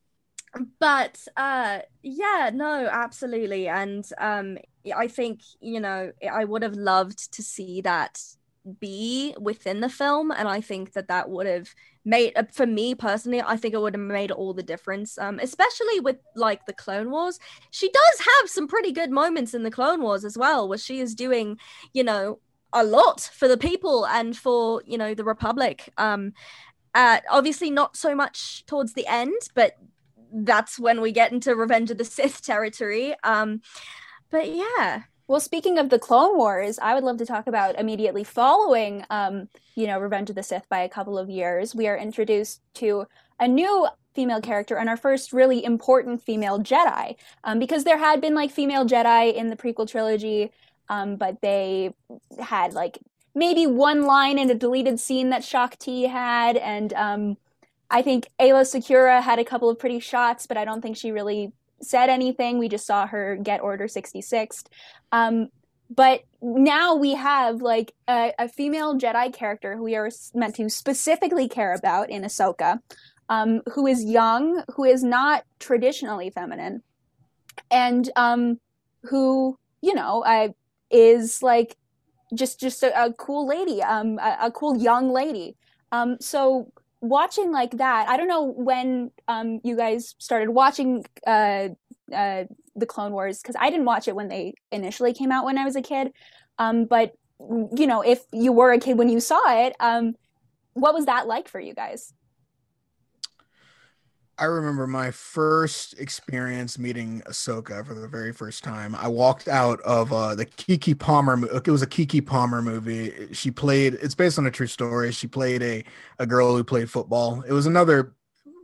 but uh yeah no absolutely and um i think you know i would have loved to see that be within the film and i think that that would have made uh, for me personally i think it would have made all the difference um especially with like the clone wars she does have some pretty good moments in the clone wars as well where she is doing you know a lot for the people and for you know the republic um uh, obviously not so much towards the end, but that's when we get into Revenge of the Sith territory. Um, but yeah, Well, speaking of the Clone Wars, I would love to talk about immediately following, um, you know, Revenge of the Sith by a couple of years. We are introduced to a new female character and our first really important female Jedi, um, because there had been like female Jedi in the prequel trilogy, um, but they had like maybe one line in a deleted scene that Shaak Ti had, and um, I think Aayla Secura had a couple of pretty shots, but I don't think she really said anything. We just saw her get Order 66. Um, but now we have like a, a female Jedi character who we are meant to specifically care about in Ahsoka, um, who is young, who is not traditionally feminine, and um, who you know I, is like just just a, a cool lady, um, a, a cool young lady. Um, so watching like that, I don't know when um, you guys started watching uh, uh, the Clone Wars because I didn't watch it when they initially came out when I was a kid. Um, but you know, if you were a kid when you saw it, um, what was that like for you guys? I remember my first experience meeting Ahsoka for the very first time. I walked out of uh, the Keke Palmer. It was a Keke Palmer movie. She played. It's based on a true story. She played a a girl who played football. It was another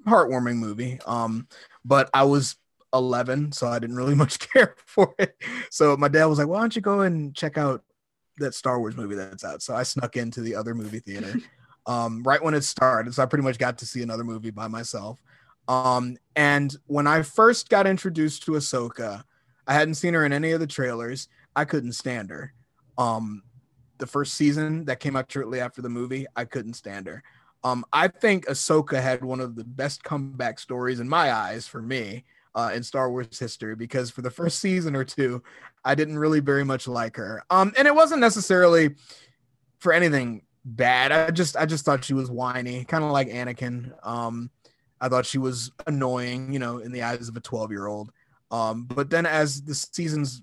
heartwarming movie. Um, but I was 11, so I didn't really [LAUGHS] much care for it. So my dad was like, "Why don't you go and check out that Star Wars movie that's out?" So I snuck into the other movie theater. [LAUGHS] um, right when it started. So I pretty much got to see another movie by myself. Um, and when I first got introduced to Ahsoka, I hadn't seen her in any of the trailers. I couldn't stand her. Um, the first season that came out shortly after the movie, I couldn't stand her. Um, I think Ahsoka had one of the best comeback stories in my eyes for me uh, in Star Wars history because for the first season or two, I didn't really very much like her. Um, and it wasn't necessarily for anything bad. I just I just thought she was whiny, kind of like Anakin. Um, I thought she was annoying, you know, in the eyes of a 12 year old. Um, but then as the seasons,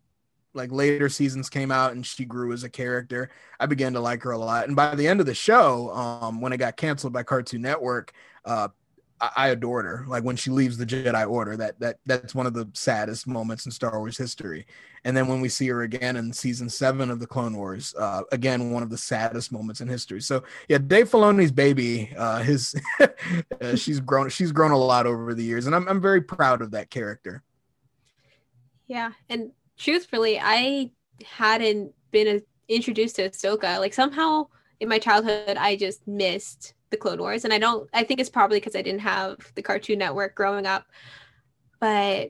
like later seasons came out and she grew as a character, I began to like her a lot. And by the end of the show, um, when it got canceled by Cartoon Network, uh, I, adored her. Like when she leaves the Jedi Order, that that that's one of the saddest moments in Star Wars history. And then when we see her again in season seven of the Clone Wars, uh, again one of the saddest moments in history. So yeah, Dave Filoni's baby, uh, his [LAUGHS] uh, she's grown she's grown a lot over the years, and I'm I'm very proud of that character. Yeah, and truthfully, I hadn't been introduced to Ahsoka. Like somehow in my childhood, I just missed the Clone Wars, and I don't. I think it's probably because I didn't have the Cartoon Network growing up, but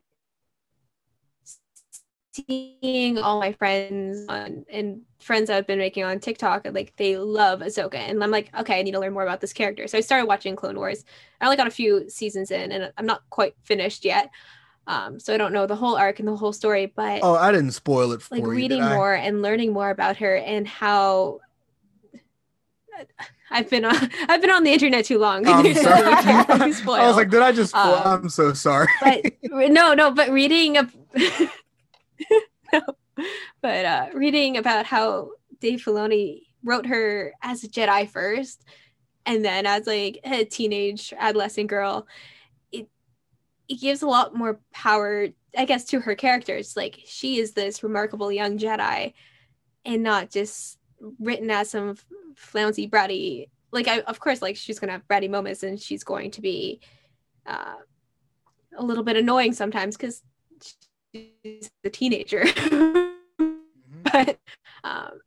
seeing all my friends on, and friends I've been making on TikTok, like they love Ahsoka, and I'm like, okay, I need to learn more about this character. So I started watching Clone Wars. I only got a few seasons in, and I'm not quite finished yet. Um, so I don't know the whole arc and the whole story, but oh, I didn't spoil it for like you, reading more and learning more about her and how I've been on [LAUGHS] I've been on the internet too long. [LAUGHS] I'm sorry. [LAUGHS] I was like, did I just? Um, I'm so sorry. but no, no. But reading a, no, but uh, reading about how Dave Filoni wrote her as a Jedi first, and then as like a teenage adolescent girl, it it gives a lot more power, I guess, to her characters. Like she is this remarkable young Jedi, and not just written as some flouncy bratty like I of course like she's gonna have bratty moments and she's going to be uh, a little bit annoying sometimes because she's a teenager mm-hmm. [LAUGHS] but um,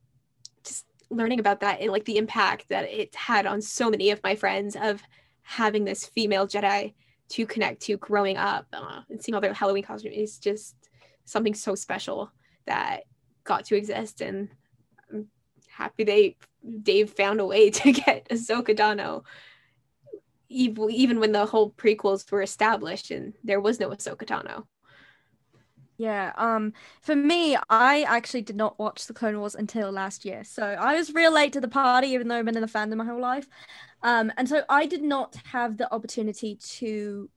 just learning about that and like the impact that it had on so many of my friends of having this female Jedi to connect to growing up uh, and seeing all their Halloween costumes is just something so special that got to exist and happy they Dave found a way [LAUGHS] to get Ahsoka Tano even when the whole prequels were established and there was no Ahsoka Tano. Yeah, um, for me, I actually did not watch the Clone Wars until last year, so I was real late to the party, even though I've been in the fandom my whole life. Um, and so I did not have the opportunity to.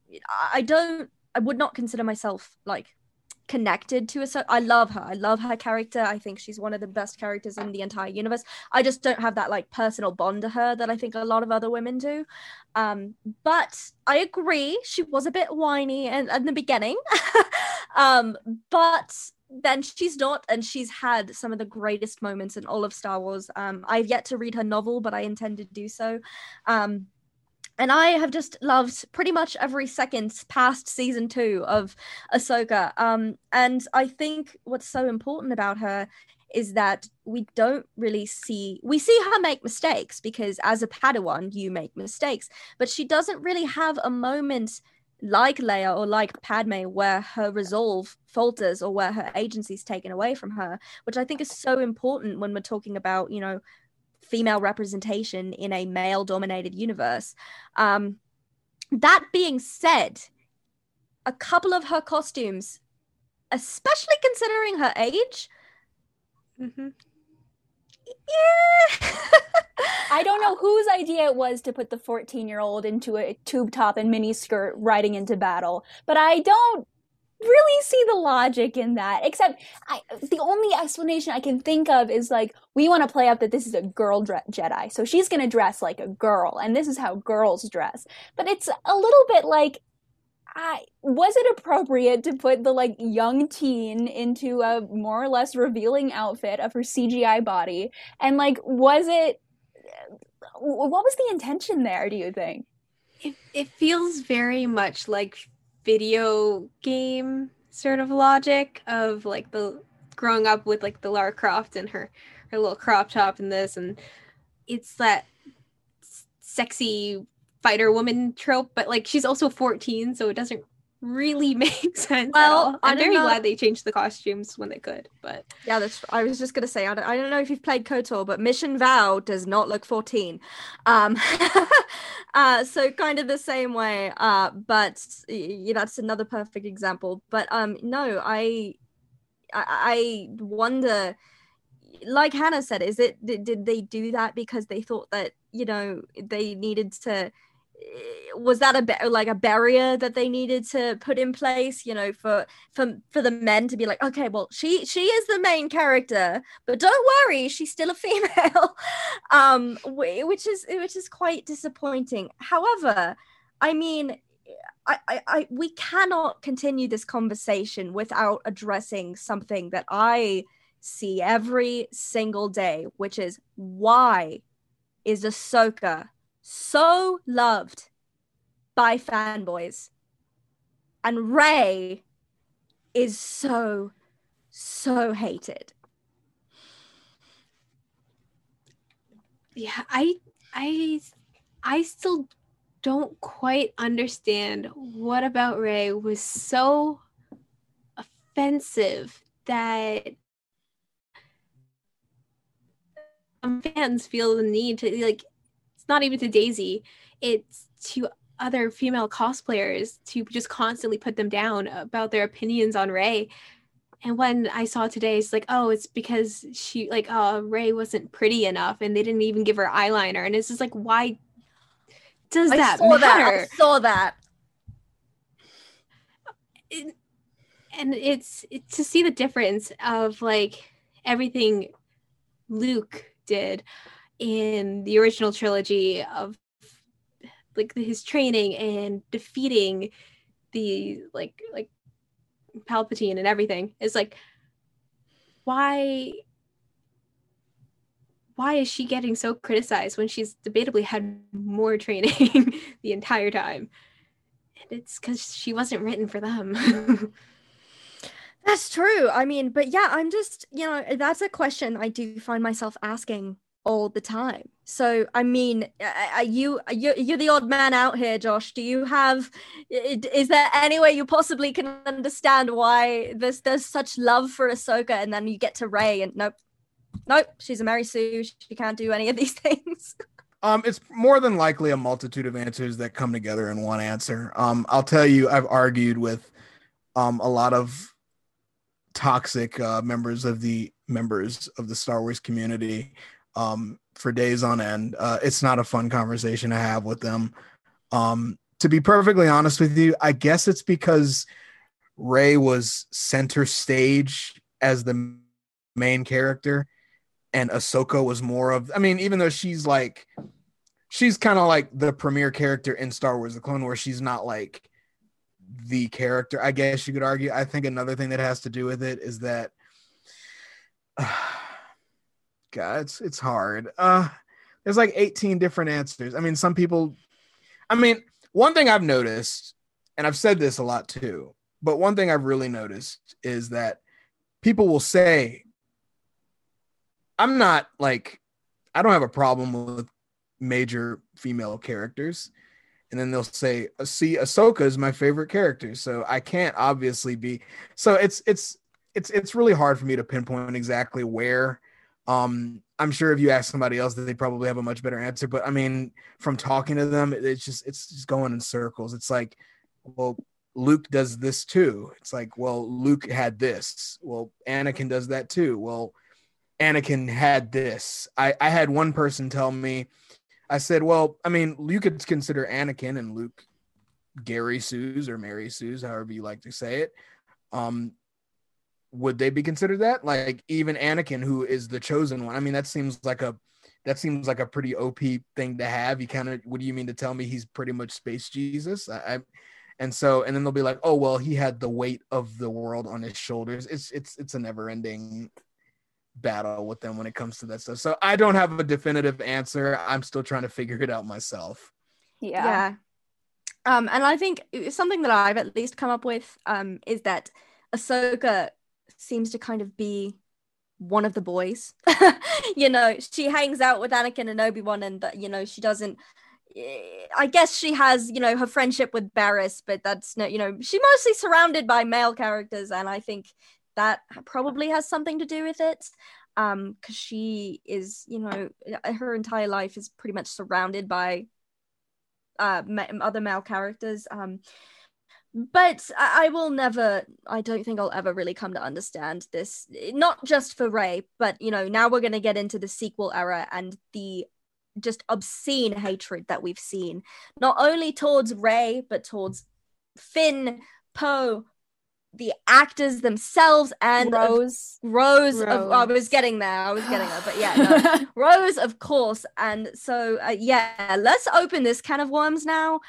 I don't. I would not consider myself like connected to a certain i love her. I love her character. I think she's one of the best characters in the entire universe. I just don't have that like personal bond to her that I think a lot of other women do. Um, but I agree, she was a bit whiny in, in the beginning. [LAUGHS] um, but then she's not, and she's had some of the greatest moments in all of Star Wars. Um, I've yet to read her novel, but I intend to do so. Um, and I have just loved pretty much every second past season two of Ahsoka. Um, and I think what's so important about her is that we don't really see we see her make mistakes because as a Padawan you make mistakes, but she doesn't really have a moment like Leia or like Padme where her resolve falters or where her agency is taken away from her, which I think is so important when we're talking about, you know, female representation in a male dominated universe. Um, that being said, a couple of her costumes, especially considering her age, mm-hmm. yeah. [LAUGHS] I don't know whose idea it was to put the 14 year old into a tube top and mini skirt riding into battle, but I don't really see the logic in that. Except I, the only explanation I can think of is like we want to play up that this is a girl dre- Jedi, so she's gonna dress like a girl, and this is how girls dress. But it's a little bit like I, was it appropriate to put the like young teen into a more or less revealing outfit of her CGI body? And like, was it? Uh, what was the intention there? Do you think? It it feels very much like video game sort of logic of like the growing up with like the Lara Croft and her her little crop top and this and it's that sexy fighter woman trope, but like she's also 14, so it doesn't really [LAUGHS] make sense. Well, I'm very know. glad they changed the costumes when they could, but yeah, that's. I was just gonna say, I don't, I don't know if you've played KOTOR, but Mission Vao does not look 14. Um, [LAUGHS] uh, so kind of the same way. Uh, but yeah, that's another perfect example. But um, no, I, I, I wonder like Hannah said, is it did, did they do that because they thought that you know they needed to was that a like a barrier that they needed to put in place you know for for for the men to be like okay well she she is the main character but don't worry she's still a [LAUGHS] female. Um which is which is quite disappointing. However i mean I, I, I we cannot continue this conversation without addressing something that I see every single day, which is why is Ahsoka so loved by fanboys. And Rey is so, so hated. Yeah, I I I still don't quite understand what about Rey was so offensive that fans feel the need to like it's not even to Daisy, it's to other female cosplayers to just constantly put them down about their opinions on Rey. And when I saw today, it's like, oh, it's because she like, uh, oh, Rey wasn't pretty enough, and they didn't even give her eyeliner, and it's just like, why does I that saw matter? That. I saw that. It, and it's, it's to see the difference of like everything Luke did in the original trilogy of like his training and defeating the like like Palpatine and everything is like why why is she getting so criticized when she's debatably had more [LAUGHS] training the entire time? And it's because she wasn't written for them. [LAUGHS] that's true. I mean, but yeah, I'm just, you know, that's a question I do find myself asking all the time. So, I mean, are you you're, you're the odd man out here, Josh. Do you have? Is there any way you possibly can understand why there's there's such love for Ahsoka, and then you get to Rey, and nope, nope, she's a Mary Sue. She can't do any of these [LAUGHS] things. Um, it's more than likely a multitude of answers that come together in one answer. Um, I'll tell you, I've argued with um a lot of toxic uh, members of the members of the Star Wars community um, for days on end. Uh, it's not a fun conversation to have with them. Um, to be perfectly honest with you, I guess it's because Rey was center stage as the main character, and Ahsoka was more of. I mean, even though she's like, she's kind of like the premier character in Star Wars: The Clone Wars. She's not like the character. I guess you could argue. I think another thing that has to do with it is that. [SIGHS] Uh, God, it's it's hard. Uh there's like 18 different answers. I mean, some people I mean, one thing I've noticed, and I've said this a lot too, but one thing I've really noticed is that people will say, I'm not like I don't have a problem with major female characters. And then they'll say, see, Ahsoka is my favorite character. So I can't obviously be so it's it's it's it's really hard for me to pinpoint exactly where um, I'm sure if you ask somebody else, they probably have a much better answer. But I mean, from talking to them, it's just it's just going in circles. It's like, well, Luke does this too. It's like, well, Luke had this. Well, Anakin does that too. Well, Anakin had this. I I had one person tell me, I said, well, I mean, you could consider Anakin and Luke Gary Sues or Mary Sues, however you like to say it. Um, would they be considered that? Like even Anakin, who is the chosen one. I mean, that seems like a that seems like a pretty OP thing to have. You kind of what do you mean to tell me he's pretty much space Jesus? I, I and so and then they'll be like oh well he had the weight of the world on his shoulders it's it's it's a never ending battle with them when it comes to that stuff so i don't have a definitive answer i'm still trying to figure it out myself Yeah. yeah um and i think something that i've at least come up with um is that ahsoka seems to kind of be one of the boys [LAUGHS] you know she hangs out with anakin and obi-wan and you know she doesn't eh, I guess she has, you know, her friendship with Barriss, but that's no, you know, she's mostly surrounded by male characters, and I think that probably has something to do with it. Um, because she is, you know, her entire life is pretty much surrounded by uh ma- other male characters. Um, but I-, I will never. I don't think I'll ever really come to understand this. Not just for Rey, but you know, now we're gonna get into the sequel era and the just obscene hatred that we've seen, not only towards Rey, but towards Finn, Poe, the actors themselves, and of- Rose. Rose. Of, I was getting there. I was getting there, but yeah, no. [LAUGHS] Rose, of course. And so, uh, yeah, let's open this can of worms now.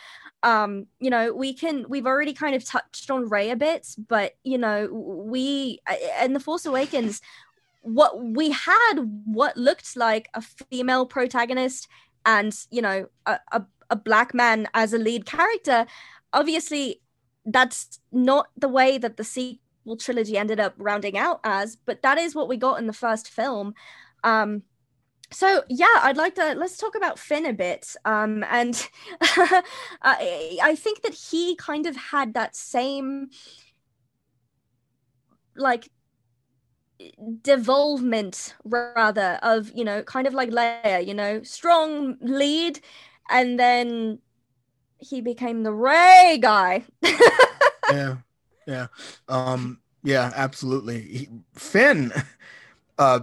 Um, you know, we can, we've already kind of touched on Rey a bit, but, you know, we, and The Force Awakens, what we had what looked like a female protagonist and, you know, a, a, a black man as a lead character. Obviously, that's not the way that the sequel trilogy ended up rounding out as, but that is what we got in the first film. Um, so yeah, I'd like to let's talk about Finn a bit. Um, and [LAUGHS] I, I think that he kind of had that same like devolvement rather of you know kind of like Leia, you know, strong lead, and then he became the Rey guy. [LAUGHS] yeah yeah um yeah absolutely he, finn [LAUGHS] uh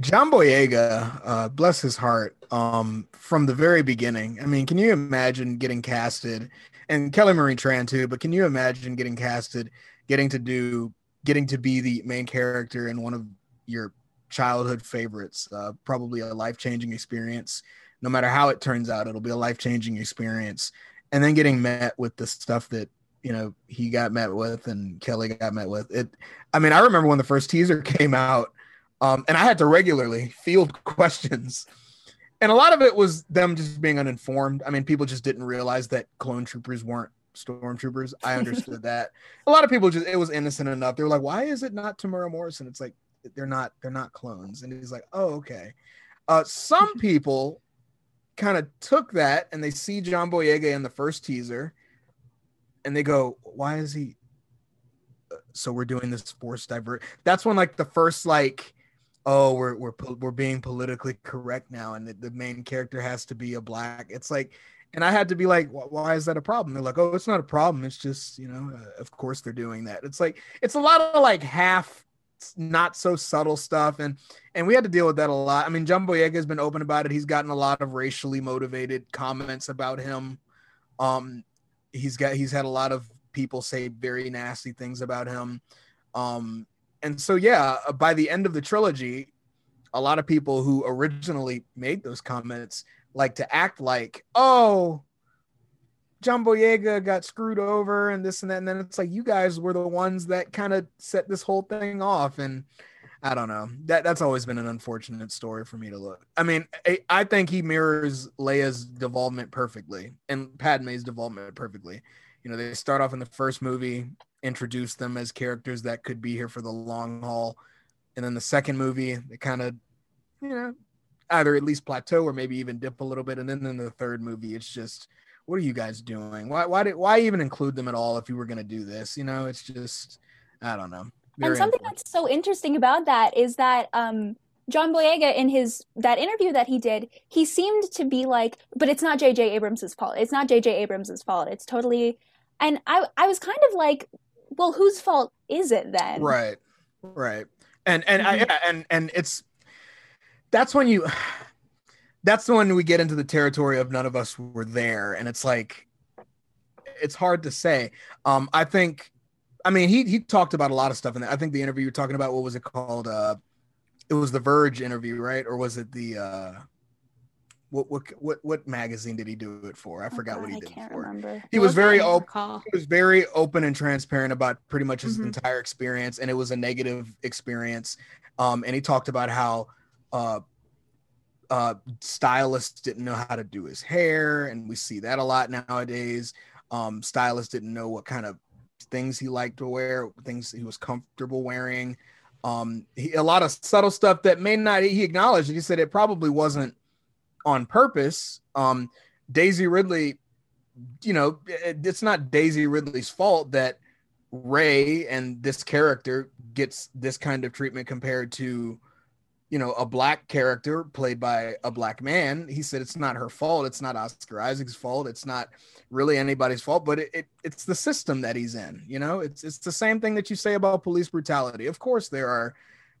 john boyega uh bless his heart um from the very beginning. I mean can you imagine getting casted? And kelly marie tran too but can you imagine getting casted getting to do getting to be the main character in one of your childhood favorites? Uh probably a life-changing experience. No matter how it turns out it'll be a life-changing experience. And then getting met with the stuff that you know he got met with and Kelly got met with. It. I mean, I remember when the first teaser [LAUGHS] came out, um, and I had to regularly field [LAUGHS] questions, and a lot of it was them just being uninformed. I mean, people just didn't realize that clone troopers weren't stormtroopers. I understood [LAUGHS] that. A lot of people just it was innocent enough. They were like, "Why is it not Temuera Morrison?" It's like they're not they're not clones, and he's like, "Oh, okay." Uh, some [LAUGHS] people kind of took that and they see John Boyega in the first teaser and they go, "Why is he?" uh, So we're doing this force divert. That's when like the first like, oh, we're we're we're being politically correct now, and the, the main character has to be a black. It's like, and I had to be like, why is that a problem? They're like, oh, it's not a problem. It's just you know, uh, of course they're doing that. It's like it's a lot of like half, not so subtle stuff, and and we had to deal with that a lot. I mean, John Boyega has been open about it. He's gotten a lot of racially motivated comments about him. Um, he's got he's had a lot of people say very nasty things about him. Um, and so yeah, uh, by the end of the trilogy, a lot of people who originally made those comments like to act like, oh, John Boyega got screwed over and this and that. And then it's like you guys were the ones that kind of set this whole thing off. And I don't know. That that's always been an unfortunate story for me to look. I mean, I, I think he mirrors Leia's development perfectly and Padme's development perfectly. You know, they start off in the first movie, introduce them as characters that could be here for the long haul, and then the second movie, they kind of, you know, either at least plateau or maybe even dip a little bit, and then in the third movie, it's just, what are you guys doing? Why why did why even include them at all if you were gonna do this? You know, it's just, I don't know. and something that's so interesting about that is that um John Boyega in his that interview that he did, he seemed to be like, but it's not J.J. Abrams's fault. It's not J.J. Abrams's fault. It's totally, and I I was kind of like, well, whose fault is it then? right right and and I, Mhm. yeah, and and it's that's when you that's when we get into the territory of none of us were there and it's like it's hard to say um i think i mean he he talked about a lot of stuff and i think the interview you're talking about what was it called uh it was the verge interview right or was it the uh what what what what magazine did he do it for? I Oh forgot God, what he I did can't it for. remember. He was very open. He was very open and transparent about pretty much his Mhm. entire experience, and it was a negative experience. Um, and he talked about how uh, uh, stylists didn't know how to do his hair, and we see that a lot nowadays. Um, stylists didn't know what kind of things he liked to wear, things he was comfortable wearing. Um, he, a lot of subtle stuff that may not. He acknowledged. He said it probably wasn't on purpose. Um, Daisy Ridley, you know, it- it's not Daisy Ridley's fault that Rey and this character gets this kind of treatment compared to, you know, a black character played by a black man. He said it's not her fault. It's not Oscar Isaac's fault. It's not really anybody's fault, but it, it it's the system that he's in. You know, it's it's the same thing that you say about police brutality. Of course, there are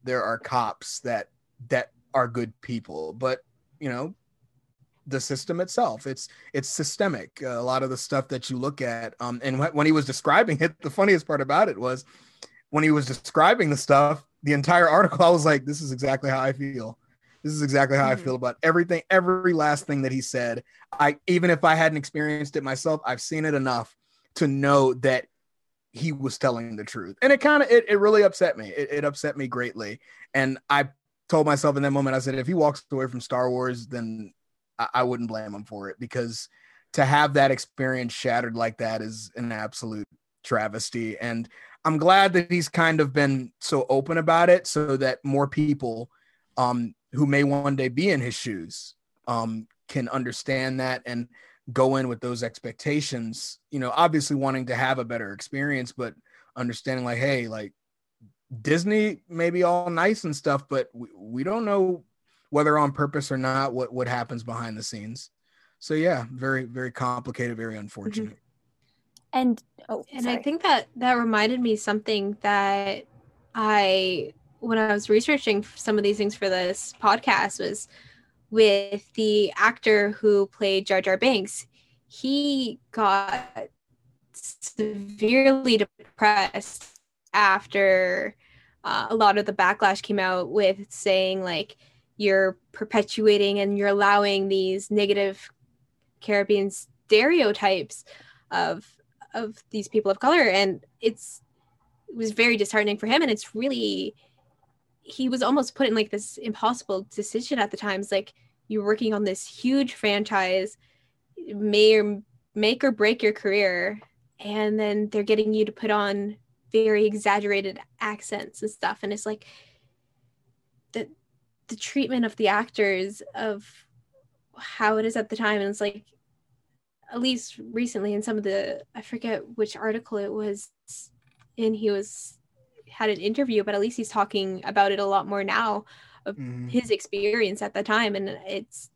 there are cops that that are good people, but you know, the system itself it's it's systemic uh, a lot of the stuff that you look at um and wh- when he was describing it the funniest part about it was when he was describing the stuff the entire article i was like this is exactly how i feel. This is exactly how i Mhm. feel about everything every last thing that he said. I even if i hadn't experienced it myself i've seen it enough to know that he was telling the truth. And it kind of it, it really upset me. It, it upset me greatly. And i told myself in that moment i said if he walks away from star wars then I, I wouldn't blame him for it. Because to have that experience shattered like that is an absolute travesty. And I'm glad that he's kind of been so open about it so that more people um, who may one day be in his shoes um, can understand that and go in with those expectations, you know, obviously wanting to have a better experience, but understanding like, hey, like Disney may be all nice and stuff, but we, we don't know whether on purpose or not what what happens behind the scenes. So yeah very very complicated very unfortunate And oh, And sorry. I think that that reminded me something that I, when I was researching some of these things for this podcast, was with the actor who played Jar Jar Binks. He got severely depressed after uh, a lot of the backlash came out with saying like you're perpetuating and you're allowing these negative Caribbean stereotypes of of these people of color and it's it was very disheartening for him and it's really he was almost put in like this impossible decision at the times like you're working on this huge franchise may or make or break your career and then they're getting you to put on very exaggerated accents and stuff and it's like the the treatment of the actors of how it is at the time and it's like at least recently in some of the I forget which article it was in he was had an interview but at least he's talking about it a lot more now of Mhm. his experience at the time. And it's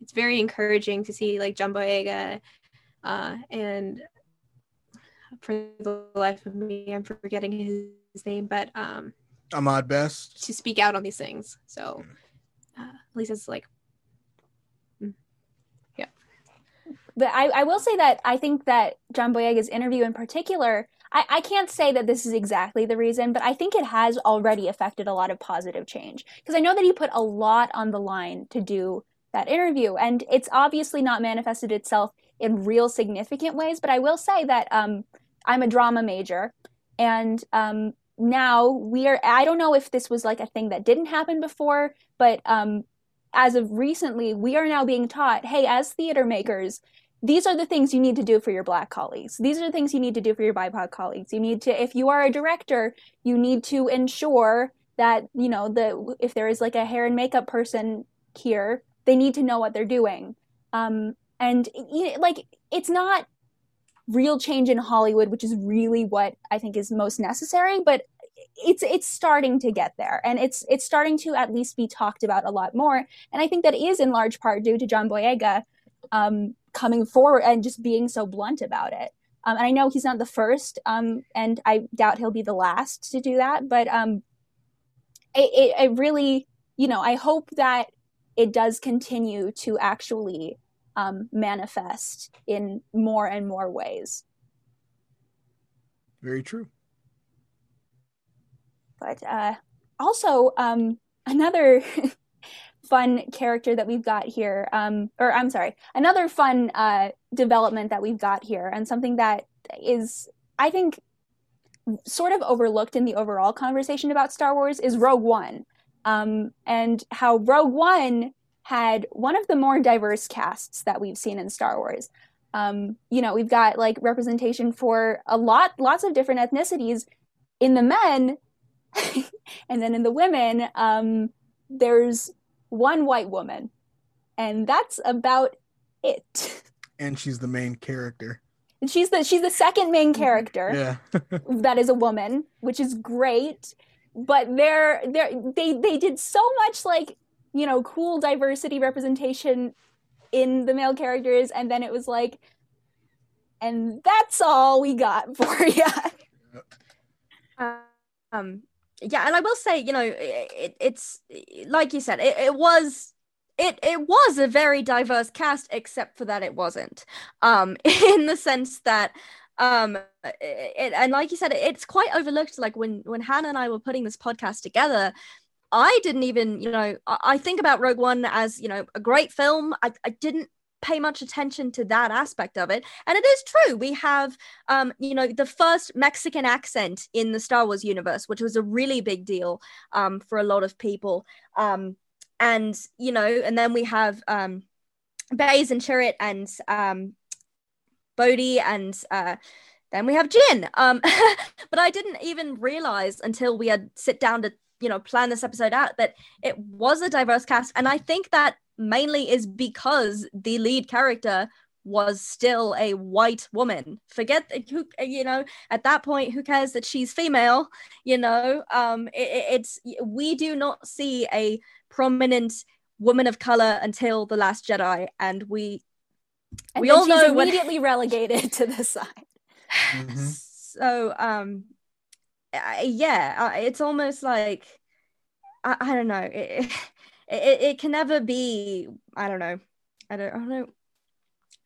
it's very encouraging to see like John Boyega uh and for the life of me I'm forgetting his, his name but um Ahmed Best? to speak out on these things. So uh, at least it's like but I, I will say that I think that John Boyega's interview in particular, I, I can't say that this is exactly the reason, but I think it has already affected a lot of positive change. Because I know that he put a lot on the line to do that interview, and it's obviously not manifested itself in real significant ways. But I will say that um, I'm a drama major, and um, now we are, I don't know if this was like a thing that didn't happen before, but um, as of recently, we are now being taught hey, as theater makers, these are the things you need to do for your black colleagues. These are the things you need to do for your BIPOC colleagues. You need to, if you are a director, you need to ensure that, you know, the, if there is like a hair and makeup person here, they need to know what they're doing. Um, and like, it's not real change in Hollywood, which is really what I think is most necessary, but it's it's starting to get there and it's it's starting to at least be talked about a lot more and i think that is in large part due to john boyega um, coming forward and just being so blunt about it. Um, and i know he's not the first um, and i doubt he'll be the last to do that but um, it, it, really you know i hope that it does continue to actually um, manifest in more and more ways. Very true. But uh, also um, [LAUGHS] another fun character that we've got here, um, or I'm sorry, another fun uh, development that we've got here, and something that is, I think, sort of overlooked in the overall conversation about Star Wars is Rogue One, um, and how Rogue One had one of the more diverse casts that we've seen in Star Wars. Um, you know, we've got like representation for a lot, lots of different ethnicities in the men, [LAUGHS] and then in the women, um, there's one white woman, and that's about it. And she's the main character. And she's the she's the second main Mm-hmm. character Yeah. [LAUGHS] that is a woman, which is great. But they're they're they they did so much like you know cool diversity representation in the male characters, and then it was like, and that's all we got [LAUGHS] for you. um yeah and i will say you know it, it, it's like you said it, it was it it was a very diverse cast except for that it wasn't. Um [LAUGHS] in the sense that um it, and like you said it's quite overlooked like when when hannah and i were putting this podcast together i didn't even you know i, I think about rogue one as you know a great film. I, I didn't pay much attention to that aspect of it and it is true we have um you know the first mexican accent in the star wars universe which was a really big deal um for a lot of people um and you know and then we have um Baze and chirrut and um bodhi and uh then we have Jyn. Um, [LAUGHS] but I didn't even realize until we had sit down to you know plan this episode out that it was a diverse cast, and I think that mainly is because the lead character was still a white woman. Forget that who you know at that point who cares that she's female. You know, um, it, it's we do not see a prominent woman of color until the Last Jedi, and we And we all she's know when- immediately [LAUGHS] relegated to the side. Mhm. so um I- yeah uh, it's almost like i, I don't know it, it it can never be i don't know. I don't, I don't know.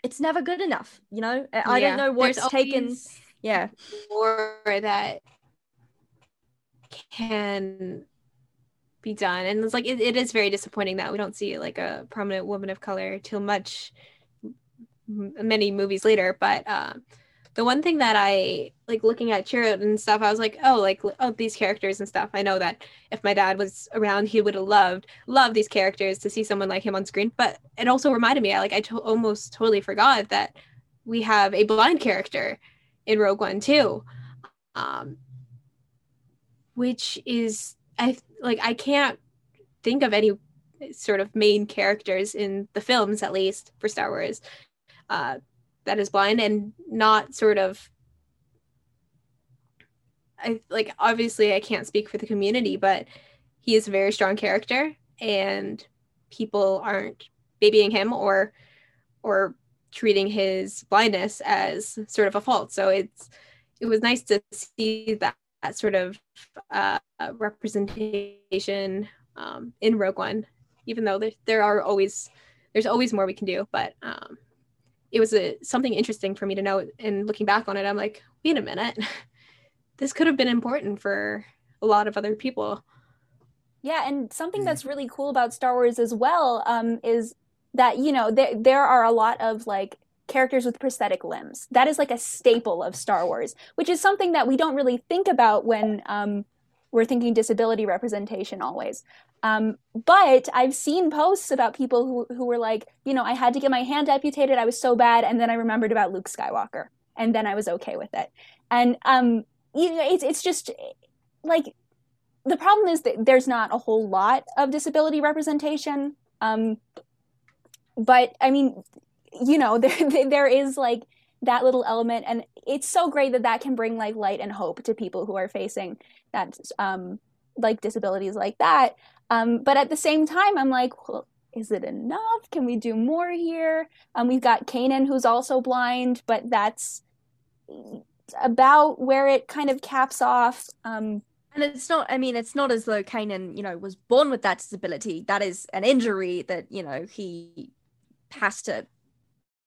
It's never good enough you know? I, Yeah, don't know what's there's taken yeah. more that can be done. And it's like it, it is very disappointing that we don't see like a prominent woman of color till much m- many movies later. But um the one thing that i like looking at Chirrut and stuff i was like oh like oh these characters and stuff. I know that if my dad was around he would have loved loved these characters to see someone like him on screen but it also reminded me i like i to- almost totally forgot that we have a blind character in Rogue One too, um, which is I like I can't think of any sort of main characters in the films at least for Star Wars. Uh, that is blind and not sort of I like obviously I can't speak for the community, but he is a very strong character and people aren't babying him or or treating his blindness as sort of a fault. So it's it was nice to see that, that sort of uh, representation um, in Rogue One, even though there, there are always there's always more we can do. But um, it was a something interesting for me to know. And looking back on it, I'm like, wait a minute, [LAUGHS] this could have been important for a lot of other people. Yeah, and something Mm. that's really cool about Star Wars as well um, is that you know there there are a lot of like characters with prosthetic limbs. That is like a staple of Star Wars, which is something that we don't really think about when um, we're thinking disability representation always. Um, but I've seen posts about people who who were like, you know, I had to get my hand amputated. I was so bad, and then I remembered about Luke Skywalker, and then I was okay with it. And um, you know, it's it's just like the problem is that there's not a whole lot of disability representation. Um, but I mean, you know, [LAUGHS] there there is like that little element, and it's so great that that can bring like light and hope to people who are facing that um, like disabilities like that. Um, but at the same time, I'm like, well, is it enough? Can we do more here? Um, we've got Kanan, who's also blind, but that's about where it kind of caps off. Um, and it's not i mean it's not as though kanan you know was born with that disability that is an injury that you know he has to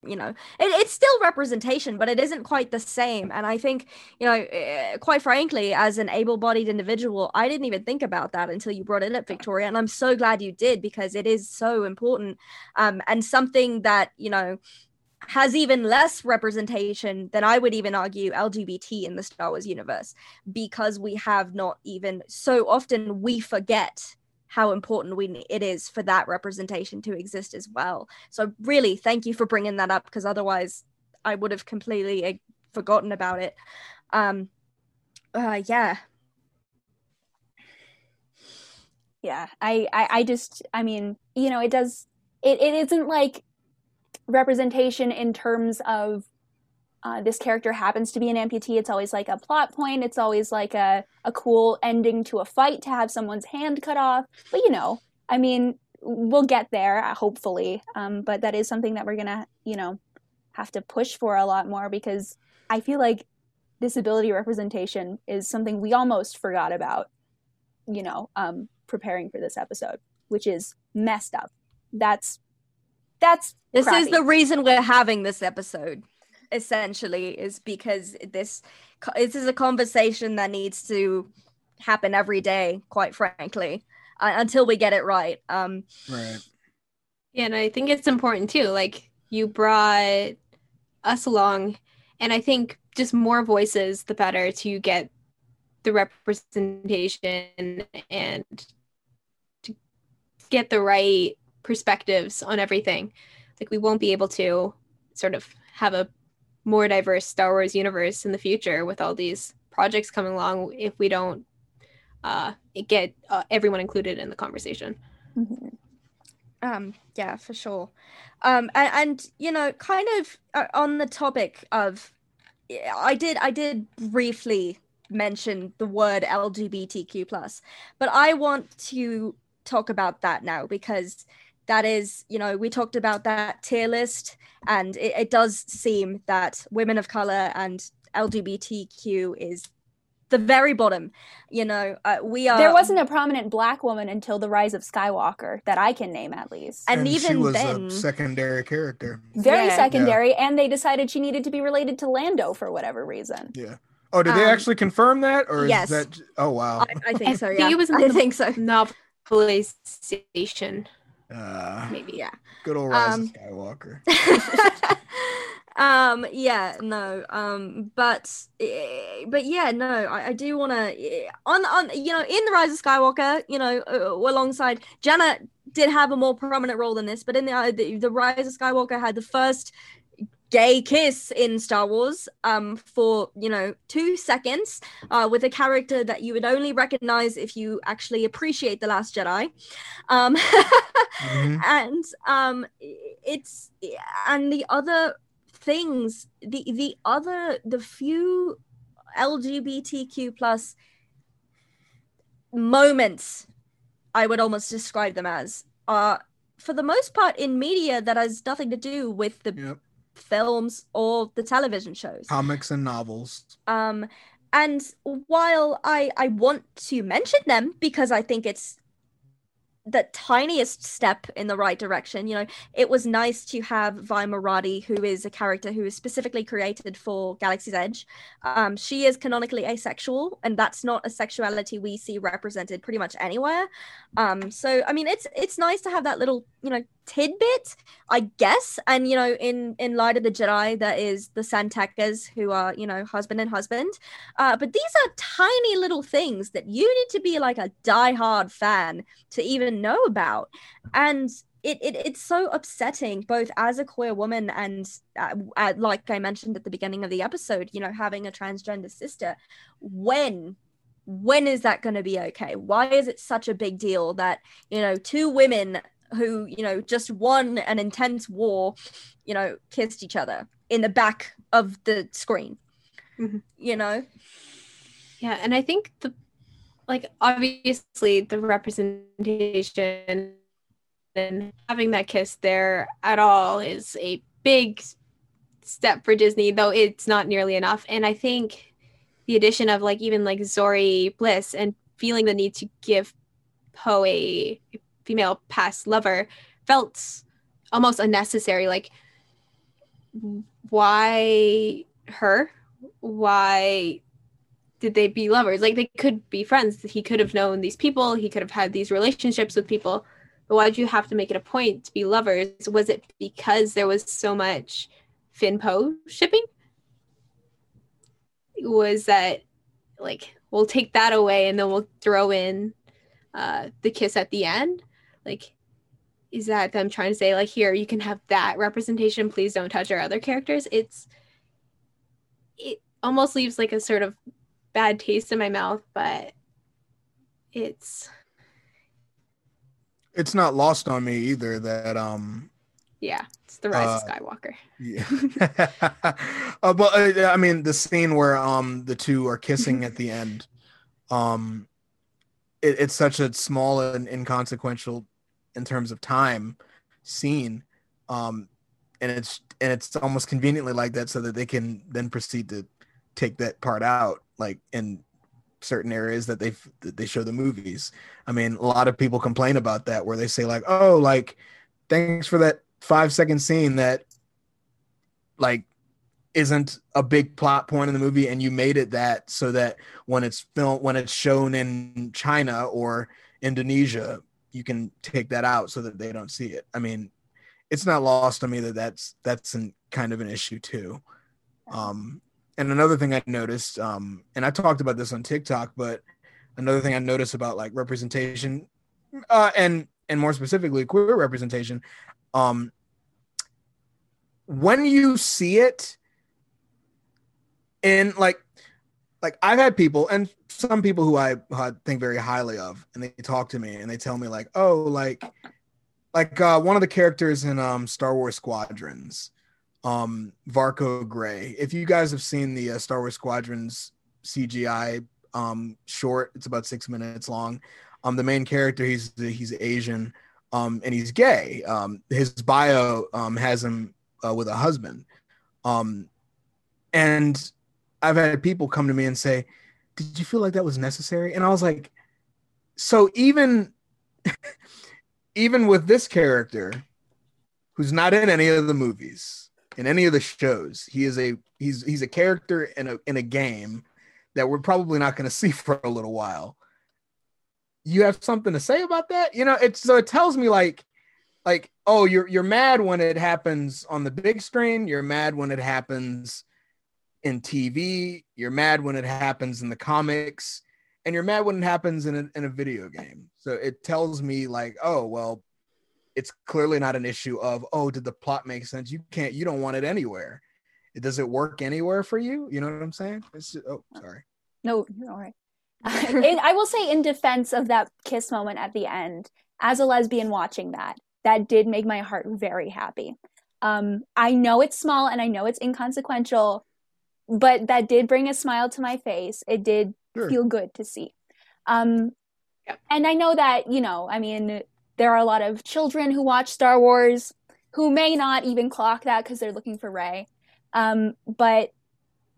you know it, it's still representation but it isn't quite the same. And i think you know eh, quite frankly as an able-bodied individual i didn't even think about that until you brought it up victoria and i'm so glad you did because it is so important um, and something that you know has even less representation than I would even argue LGBT in the Star Wars universe because we have not even so often we forget how important we it is for that representation to exist as well. So really, thank you for bringing that up because otherwise, I would have completely uh, forgotten about it. Um, uh, yeah, yeah. I, I, I just, I mean, you know, it does. It, it isn't like representation in terms of uh, this character happens to be an amputee. It's always like a plot point. It's always like a, a cool ending to a fight to have someone's hand cut off. But you know, I mean, we'll get there, uh, hopefully. Um, but that is something that we're going to, you know, have to push for a lot more because I feel like disability representation is something we almost forgot about, you know, um, preparing for this episode, which is messed up. That's, that's, this crappy. is the reason we're having this episode essentially is because this this is a conversation that needs to happen every day quite frankly uh, until we get it right um Right. Yeah, and I think it's important too. Like you brought us along, and I think just more voices, the better to get the representation and to get the right perspectives on everything. Like we won't be able to sort of have a more diverse Star Wars universe in the future with all these projects coming along if we don't uh, get uh, everyone included in the conversation. Mhm. um yeah for sure um and, and you know kind of uh, on the topic of i did i did briefly mention the word lgbtq plus but i want to talk about that now because that is you know we talked about that tier list and it, it does seem that women of color and lgbtq is the very bottom you know uh, we are there wasn't a prominent black woman until the rise of Skywalker that I can name at least. And she even was then- a secondary character. Very Yeah. secondary, and they decided she needed to be related to Lando for whatever reason. Yeah. Oh, did they Um, actually confirm that, or yes. is that? Oh wow. I, I think so think yeah it was i the- think so Novelization, Uh, maybe. yeah good old Rise Um, of Skywalker. [LAUGHS] um yeah no um but eh, but yeah no i, I do want to on on you know in the rise of skywalker you know uh, alongside Jannah did have a more prominent role than this but in the, uh, the the rise of skywalker had the first gay kiss in star wars um for you know two seconds uh with a character that you would only recognize if you actually appreciate the last jedi um Mhm. [LAUGHS] and um it's and the other things the the other the few lgbtq plus moments i would almost describe them as are for the most part in media that has nothing to do with the Yep. Films or the television shows. Comics and novels. um and while i i want to mention them because i think it's the tiniest step in the right direction you know it was nice to have Vi Moradi who is a character who is specifically created for Galaxy's Edge. Um she is canonically asexual and that's not a sexuality we see represented pretty much anywhere. Um so i mean it's it's nice to have that little you know tidbit I guess. And you know, in in light of the Jedi, that is the San Tekkas who are you know husband and husband. Uh, but these are tiny little things that you need to be like a diehard fan to even know about, and. It, it, it's so upsetting both as a queer woman and uh, uh, like i mentioned at the beginning of the episode you know having a transgender sister when when is that going to be okay why is it such a big deal that you know two women who you know just won an intense war you know kissed each other in the back of the screen Mhm. you know Yeah, and I think the like obviously the representation and having that kiss there at all is a big step for Disney, though it's not nearly enough. And I think the addition of like even like Zorii Bliss and feeling the need to give Poe a female past lover felt almost unnecessary. Like why her? Why did they be lovers? Like they could be friends. He could have known these people. He could have had these relationships with people. But why did you have to make it a point to be lovers? Was it because there was so much finpo shipping? Was that like we'll take that away and then we'll throw in uh, the kiss at the end? Like, is that them trying to say like here you can have that representation? Please don't touch our other characters. It's it almost leaves like a sort of bad taste in my mouth, but it's it's not lost on me either that um yeah it's the rise uh, of skywalker yeah [LAUGHS] uh, but uh, i mean the scene where um the two are kissing at the end um it, it's such a small and inconsequential in terms of time scene um and it's and it's almost conveniently like that so that they can then proceed to take that part out like in certain areas that they that they show the movies. I mean, a lot of people complain about that where they say like, "Oh, like thanks for that 5 second scene that like isn't a big plot point in the movie and you made it that so that when it's filmed when it's shown in China or Indonesia, you can take that out so that they don't see it." I mean, it's not lost on me that that's that's an, kind of an issue too. Um and another thing I noticed, um, and I talked about this on TikTok, but another thing I noticed about like representation, uh, and and more specifically queer representation, um, when you see it in like like I've had people and some people who I, think very highly of, and they talk to me and they tell me like, oh, like like uh, one of the characters in um, Star Wars Squadrons um Varko Grey. If you guys have seen the uh, Star Wars Squadrons CGI um short, it's about 6 minutes long. Um the main character he's he's Asian um and he's gay. Um his bio um has him uh, with a husband. Um and I've had people come to me and say, "Did you feel like that was necessary?" And I was like, "So even [LAUGHS] even with this character who's not in any of the movies in any of the shows. He is a he's he's a character in a in a game that we're probably not going [LAUGHS] to see for a little while. You have something to say about that? You know, it's so it tells me like like oh you're you're mad when it happens on the big screen, you're mad when it happens in TV, you're mad when it happens in the comics, and you're mad when it happens in a, in a video game. So it tells me like, oh well, it's clearly not an issue of oh did the plot make sense? You can't you don't want it anywhere. Does it work anywhere for you? You know what i'm saying? It's just, oh sorry. No you're all right. [LAUGHS] I will say in defense of that kiss moment at the end as a lesbian watching that that did make my heart very happy. Um, i know it's small and i know it's inconsequential but that did bring a smile to my face it did sure. feel good to see um, yeah. and i know that you know i mean there are a lot of children who watch Star Wars who may not even clock that because they're looking for Rey. Um, but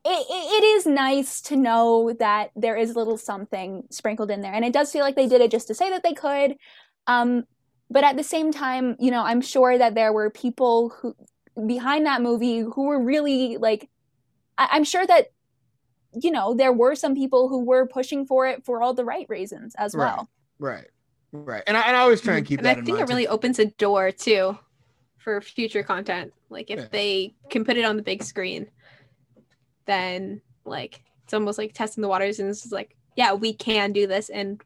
it, it is nice to know that there is a little something sprinkled in there. And it does feel like they did it just to say that they could. Um, but at the same time, you know, I'm sure that there were people who behind that movie who were really like, I- I'm sure that, you know, there were some people who were pushing for it for all the right reasons as well. Right. Right. And I, and I always try and mm-hmm. keep and that I think it really too. opens a door too for future content. Like if yeah. they can put it on the big screen, then like it's almost like testing the waters and it's like, yeah, we can do this and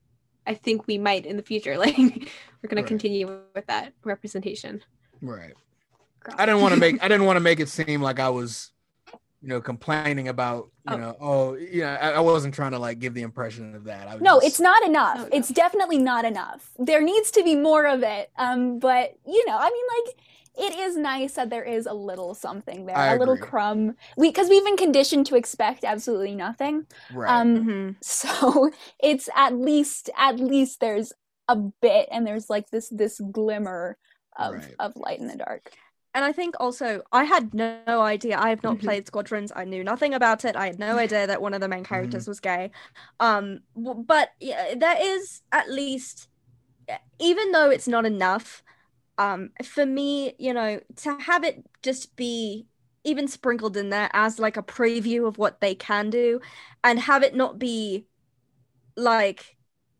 I think we might in the future. [LAUGHS] Like we're gonna right. continue with that representation. Right. Girl. I didn't want to [LAUGHS] make I didn't want to make it seem like I was you know, complaining about, you oh. know, oh, you know, I, I, wasn't trying to like give the impression of that. no, just... it's not enough. No. It's definitely not enough. There needs to be more of it. Um, but you know, I mean, like, it is nice that there is a little something there, I a agree. little crumb. We because we've been conditioned to expect absolutely nothing. Right. Um, mm-hmm. so [LAUGHS] it's at least at least there's a bit, and there's like this this glimmer of right. of light in the dark and I think also I had no idea. I have not mm-hmm. played Squadrons. I knew nothing about it. I had no idea that one of the main characters mm-hmm. was gay. Um, but yeah, there is at least, even though it's not enough, um, for me, you know, to have it just be even sprinkled in there as like a preview of what they can do and have it not be like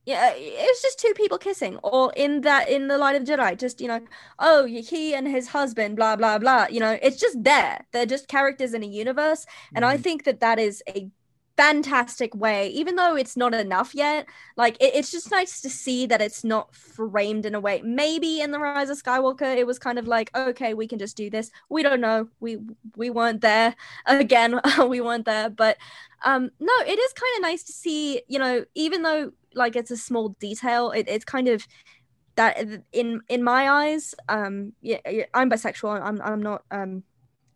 yeah it's just two people kissing or in that in the light of the jedi just you know oh he and his husband blah blah blah you know it's just there. They're just characters in a universe and i Mhm. think that that is a fantastic way even though it's not enough yet like it, it's just nice to see that it's not framed in a way. Maybe in the rise of skywalker it was kind of like okay we can just do this. We don't know. We we weren't there. [LAUGHS] Again [LAUGHS] we weren't there but um no it is kind of nice to see you know even though like it's a small detail. It, it's kind of that in in my eyes um yeah, yeah i'm bisexual. I'm i'm not um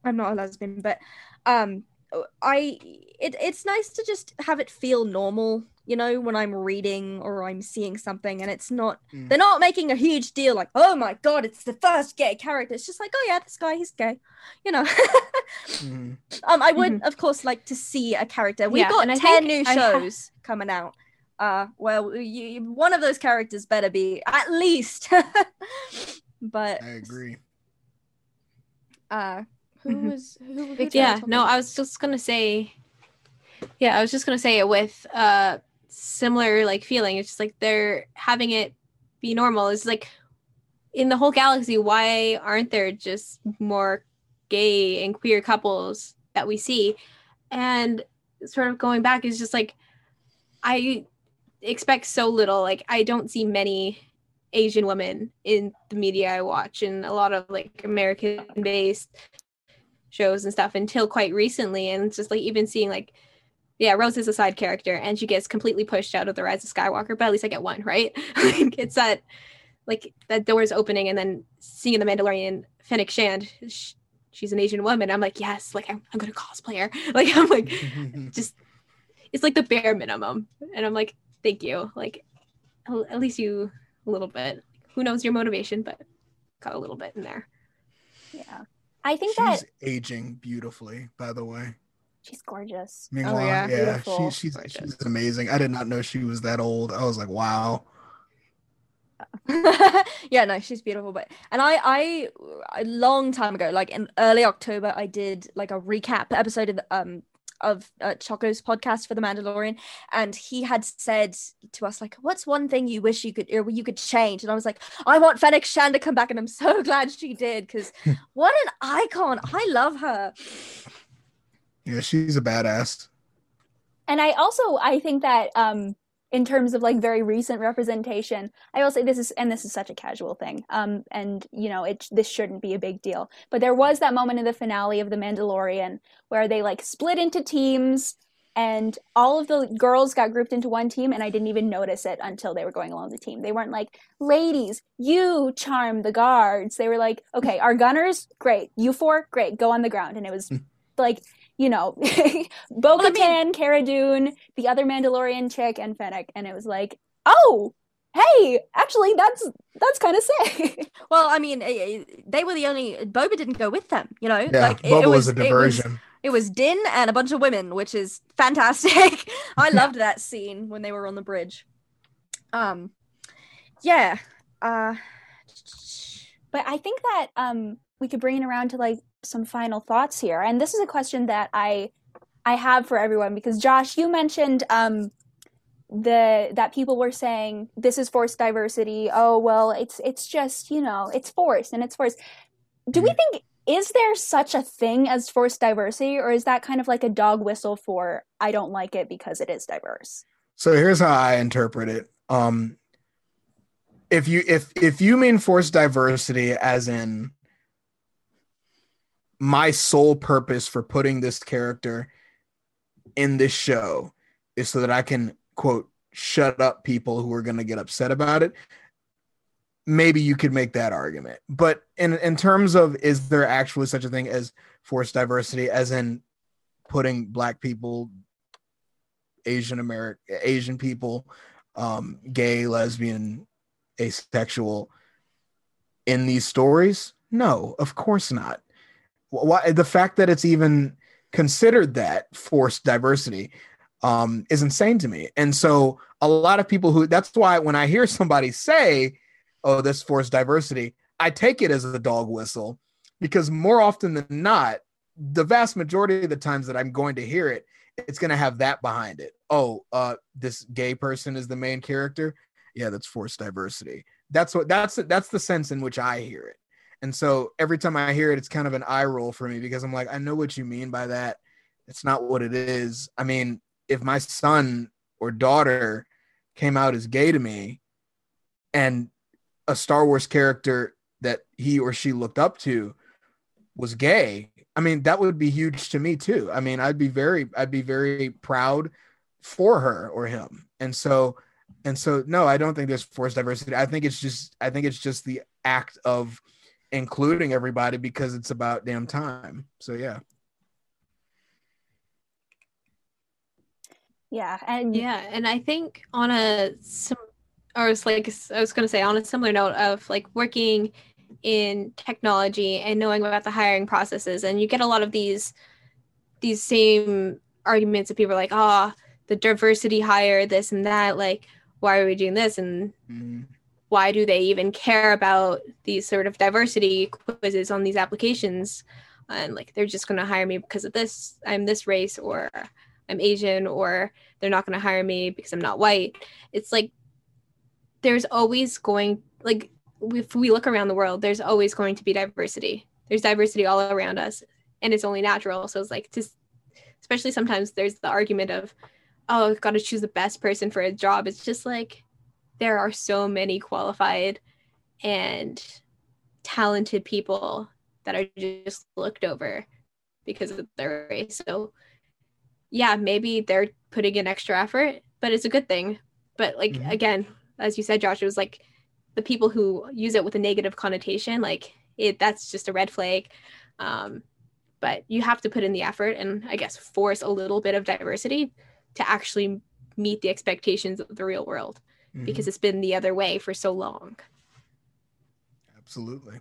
i'm not a lesbian but um i it, it's nice to just have it feel normal you know when i'm reading or i'm seeing something and it's not Mm. they're not making a huge deal like oh my god it's the first gay character. It's just like oh yeah this guy he's gay you know? [LAUGHS] Mhm. um i would of course like to see a character. We've Yeah, got 10 think new I ha- shows coming out uh well you, one of those characters better be at least. [LAUGHS] But I agree. uh who Mhm. was who, who Vic- did I yeah no i was just gonna say yeah i was just gonna say it with uh similar like feeling. It's just like they're having it be normal. It's like in the whole galaxy why aren't there just more gay and queer couples that we see? And sort of going back is just like i expect so little. Like i don't see many asian women in the media i watch and a lot of like american based shows and stuff until quite recently. And it's just like even seeing like yeah rose is a side character and she gets completely pushed out of the rise of skywalker but at least i get one right? [LAUGHS] Like it's that like that door is opening and then seeing the mandalorian fennec shand sh- she's an asian woman. I'm like yes like i'm, I'm gonna cosplay her. [LAUGHS] Like i'm like [LAUGHS] just it's like the bare minimum. And i'm like thank you like at at least you a little bit who knows your motivation but got a little bit in there Yeah. I think she's that aging beautifully, by the way. she's gorgeous. Meanwhile, Oh, yeah. yeah, Beautiful. she, she's Gorgeous. she's amazing. I did not know she was that old. I was like, wow. [LAUGHS] yeah no she's beautiful but and I, I a long time ago like in early october i did like a recap episode of the, um of uh, choco's podcast for the mandalorian and he had said to us like what's one thing you wish you could or you could change? And i was like i want fennec shan to come back and i'm so [LAUGHS] glad she did because [LAUGHS] what an icon. I love her. Yeah, she's a badass. And I also I think that um in terms of like very recent representation, I will say this is and this is such a casual thing. Um and you know, it this shouldn't be a big deal. But there was that moment in the finale of The Mandalorian where they like split into teams and all of the girls got grouped into one team and I didn't even notice it until they were going along the team. They weren't like, "Ladies, you charm the guards." They were like, "Okay, our gunners, great. You four, great. Go on the ground." And it was like you know, Bo [LAUGHS] Well, I Katan, mean- Cara Dune, the other Mandalorian chick, and Fennec, and it was like, oh, hey, actually, that's that's kind of sick. [LAUGHS] well i mean eh, eh, they were the only boba didn't go with them you know Yeah, like it- Boba it was, a it was- It was Din and a bunch of women, which is fantastic. [LAUGHS] I loved that scene when they were on the bridge. Um, yeah. Uh, but I think that um, we could bring it around to like some final thoughts here, and this is a question that I I have for everyone because Josh, you mentioned um, the that people were saying this is forced diversity. Oh well, it's it's just you know it's forced and it's forced. Do we think is there such a thing as forced diversity, or is that kind of like a dog whistle for I don't like it because it is diverse? So here's how I interpret it. Um, if you if if you mean forced diversity as in my sole purpose for putting this character in this show is so that I can quote shut up people who are going to get upset about it. Maybe you could make that argument. But in in terms of is there actually such a thing as forced diversity as in putting black people Asian American Asian people, um, gay, lesbian, asexual in these stories? No, of course not. Why the fact that it's even considered that forced diversity um, is insane to me. And so a lot of people who that's why when I hear somebody say, "Oh, this forced diversity," I take it as a dog whistle because more often than not, the vast majority of the times that I'm going to hear it, it's going to have that behind it. Oh, uh, this gay person is the main character. Yeah, that's forced diversity. That's what that's that's the sense in which I hear it. And so every time I hear it, it's kind of an eye roll for me because I'm like, I know what you mean by that. It's not what it is. I mean, if my son or daughter came out as gay to me and a Star Wars character that he or she looked up to was gay, I mean, that would be huge to me too. I mean, I'd be very, I'd be very proud for her or him. And so, and so, no, I don't think there's forced diversity. I think it's just, I think it's just the act of including everybody because it's about damn time. So, yeah. Yeah, and yeah, and I think on a some, or it's like I was going to say on a similar note of like working in technology and knowing about the hiring processes and you get a lot of these these same arguments of people like oh the diversity hire this and that like why are we doing this and mm-hmm. Why do they even care about these sort of diversity quizzes on these applications and like they're just going to hire me because of this i'm this race or i'm asian or they're not going to hire me because i'm not white it's like there's always going like if we look around the world, there's always going to be diversity. There's diversity all around us, and it's only natural. So it's like just, especially sometimes there's the argument of, oh, I've got to choose the best person for a job. It's just like there are so many qualified and talented people that are just looked over because of their race. So yeah, maybe they're putting in extra effort, but it's a good thing. But like mm-hmm. again, as you said, Josh, it was like the people who use it with a negative connotation, like it, that's just a red flag. Um, but you have to put in the effort and I guess force a little bit of diversity to actually meet the expectations of the real world mm-hmm. because it's been the other way for so long. Absolutely.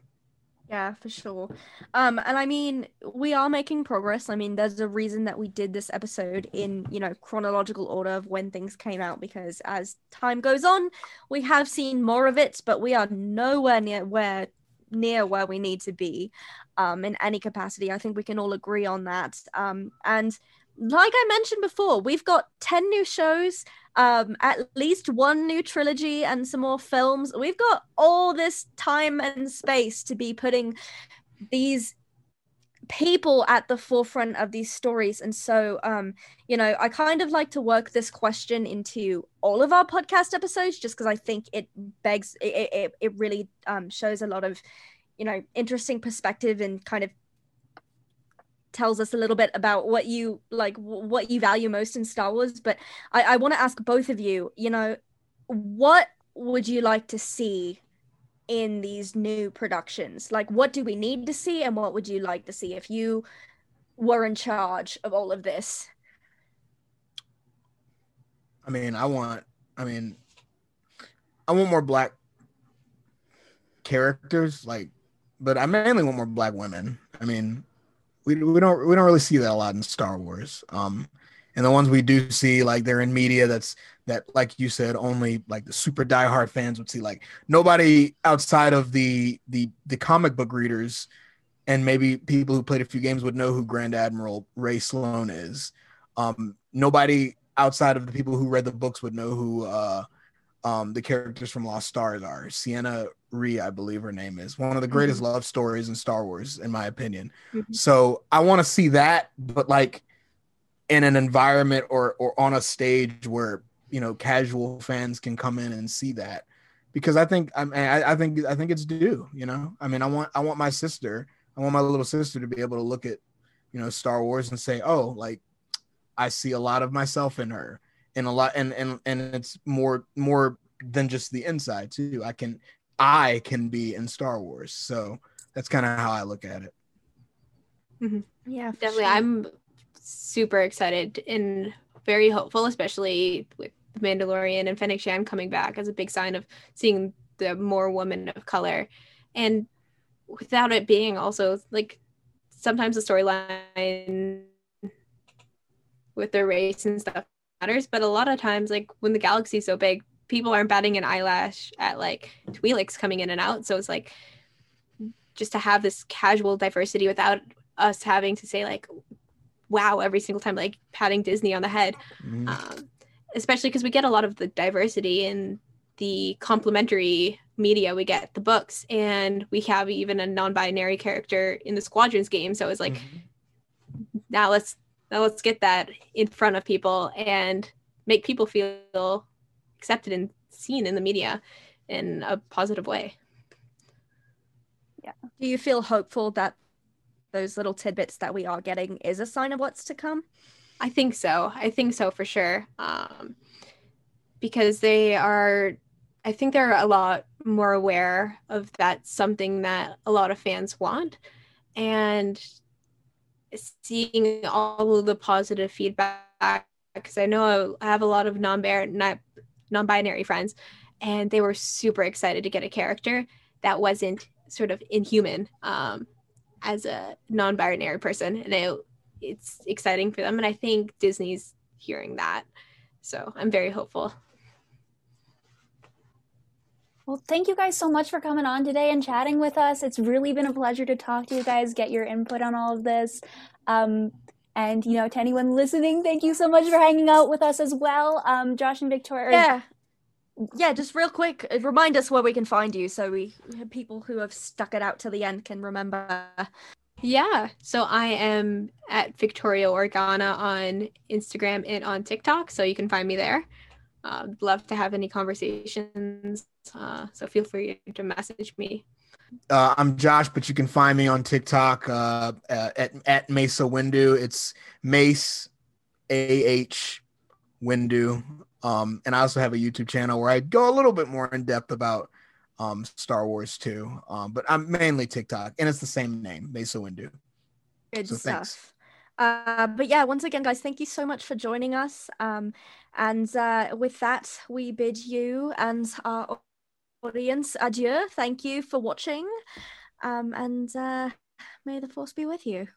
Yeah, for sure. Um, and I mean, we are making progress. I mean, there's a reason that we did this episode in, you know, chronological order of when things came out because as time goes on, we have seen more of it, but we are nowhere near where near where we need to be um, in any capacity. I think we can all agree on that. Um, and like I mentioned before, we've got 10 new shows, um, at least one new trilogy, and some more films. We've got all this time and space to be putting these people at the forefront of these stories. And so, um, you know, I kind of like to work this question into all of our podcast episodes just because I think it begs, it, it, it really um, shows a lot of, you know, interesting perspective and kind of tells us a little bit about what you like what you value most in star wars but i, I want to ask both of you you know what would you like to see in these new productions? Like what do we need to see and what would you like to see if you were in charge of all of this? I mean i want i mean i want more black characters like but i mainly want more black women. I mean we, we don't we don't really see that a lot in Star Wars. Um, and the ones we do see, like they're in media that's that, like you said, only like the super diehard fans would see. Like nobody outside of the the the comic book readers and maybe people who played a few games would know who Grand Admiral Rae Sloane is. Um, nobody outside of the people who read the books would know who uh, um, the characters from Lost Stars are. Ciena Ree, I believe her name is one of the greatest mm-hmm. love stories in Star Wars, in my opinion. Mm-hmm. So I want to see that, but like in an environment or or on a stage where you know casual fans can come in and see that, because I think I mean, I, I think I think it's due. You know, I mean, I want I want my sister, I want my little sister to be able to look at you know Star Wars and say, oh, like I see a lot of myself in her, and a lot, and and and it's more more than just the inside too. I can I can be in Star Wars. So that's kind of how I look at it. Mm-hmm. Yeah, definitely. Sure. I'm super excited and very hopeful, especially with the Mandalorian and Fennec Shand coming back as a big sign of seeing the more women of color. And without it being also like sometimes the storyline with their race and stuff matters, but a lot of times, like when the galaxy's so big, people aren't batting an eyelash at like Twi'leks coming in and out. So it's like just to have this casual diversity without us having to say like wow every single time like patting disney on the head Mhm. um, especially because we get a lot of the diversity in the complementary media we get the books and we have even a non-binary character in the squadrons game so it's like Mhm. now let's now let's get that in front of people and make people feel accepted and seen in the media in a positive way Yeah. Do you feel hopeful that those little tidbits that we are getting is a sign of what's to come? I think so. I think so for sure. Um, because they are, I think they're a lot more aware of that something that a lot of fans want, and seeing all of the positive feedback. Because I know I have a lot of non-binary, friends, and they were super excited to get a character that wasn't sort of inhuman um, as a non-binary person, and it it's exciting for them and i think disney's hearing that so i'm very hopeful Well, thank you guys so much for coming on today and chatting with us. It's really been a pleasure to talk to you guys, get your input on all of this. Um, and you know, to anyone listening, thank you so much for hanging out with us as well. Um, Josh and Victoria. Yeah. Yeah, just real quick, uh, remind us where we can find you so we people who have stuck it out to the end can remember. yeah so i am at victoria organa on instagram and on tiktok so you can find me there uh, love to have any conversations uh, so feel free to message me Uh, I'm Josh, but you can find me on TikTok uh, uh, at at MaceAhWindu. It's Mace A H Windu. Um, and I also have a YouTube channel where I go a little bit more in depth about um, Star Wars too. Um, but I'm mainly TikTok, and it's the same name, MaceAhWindu. Good So thanks. stuff. Uh, but yeah, once again, guys, thank you so much for joining us. Um, and uh, with that, we bid you and our audience adieu. Thank you for watching. Um, and uh, may the force be with you.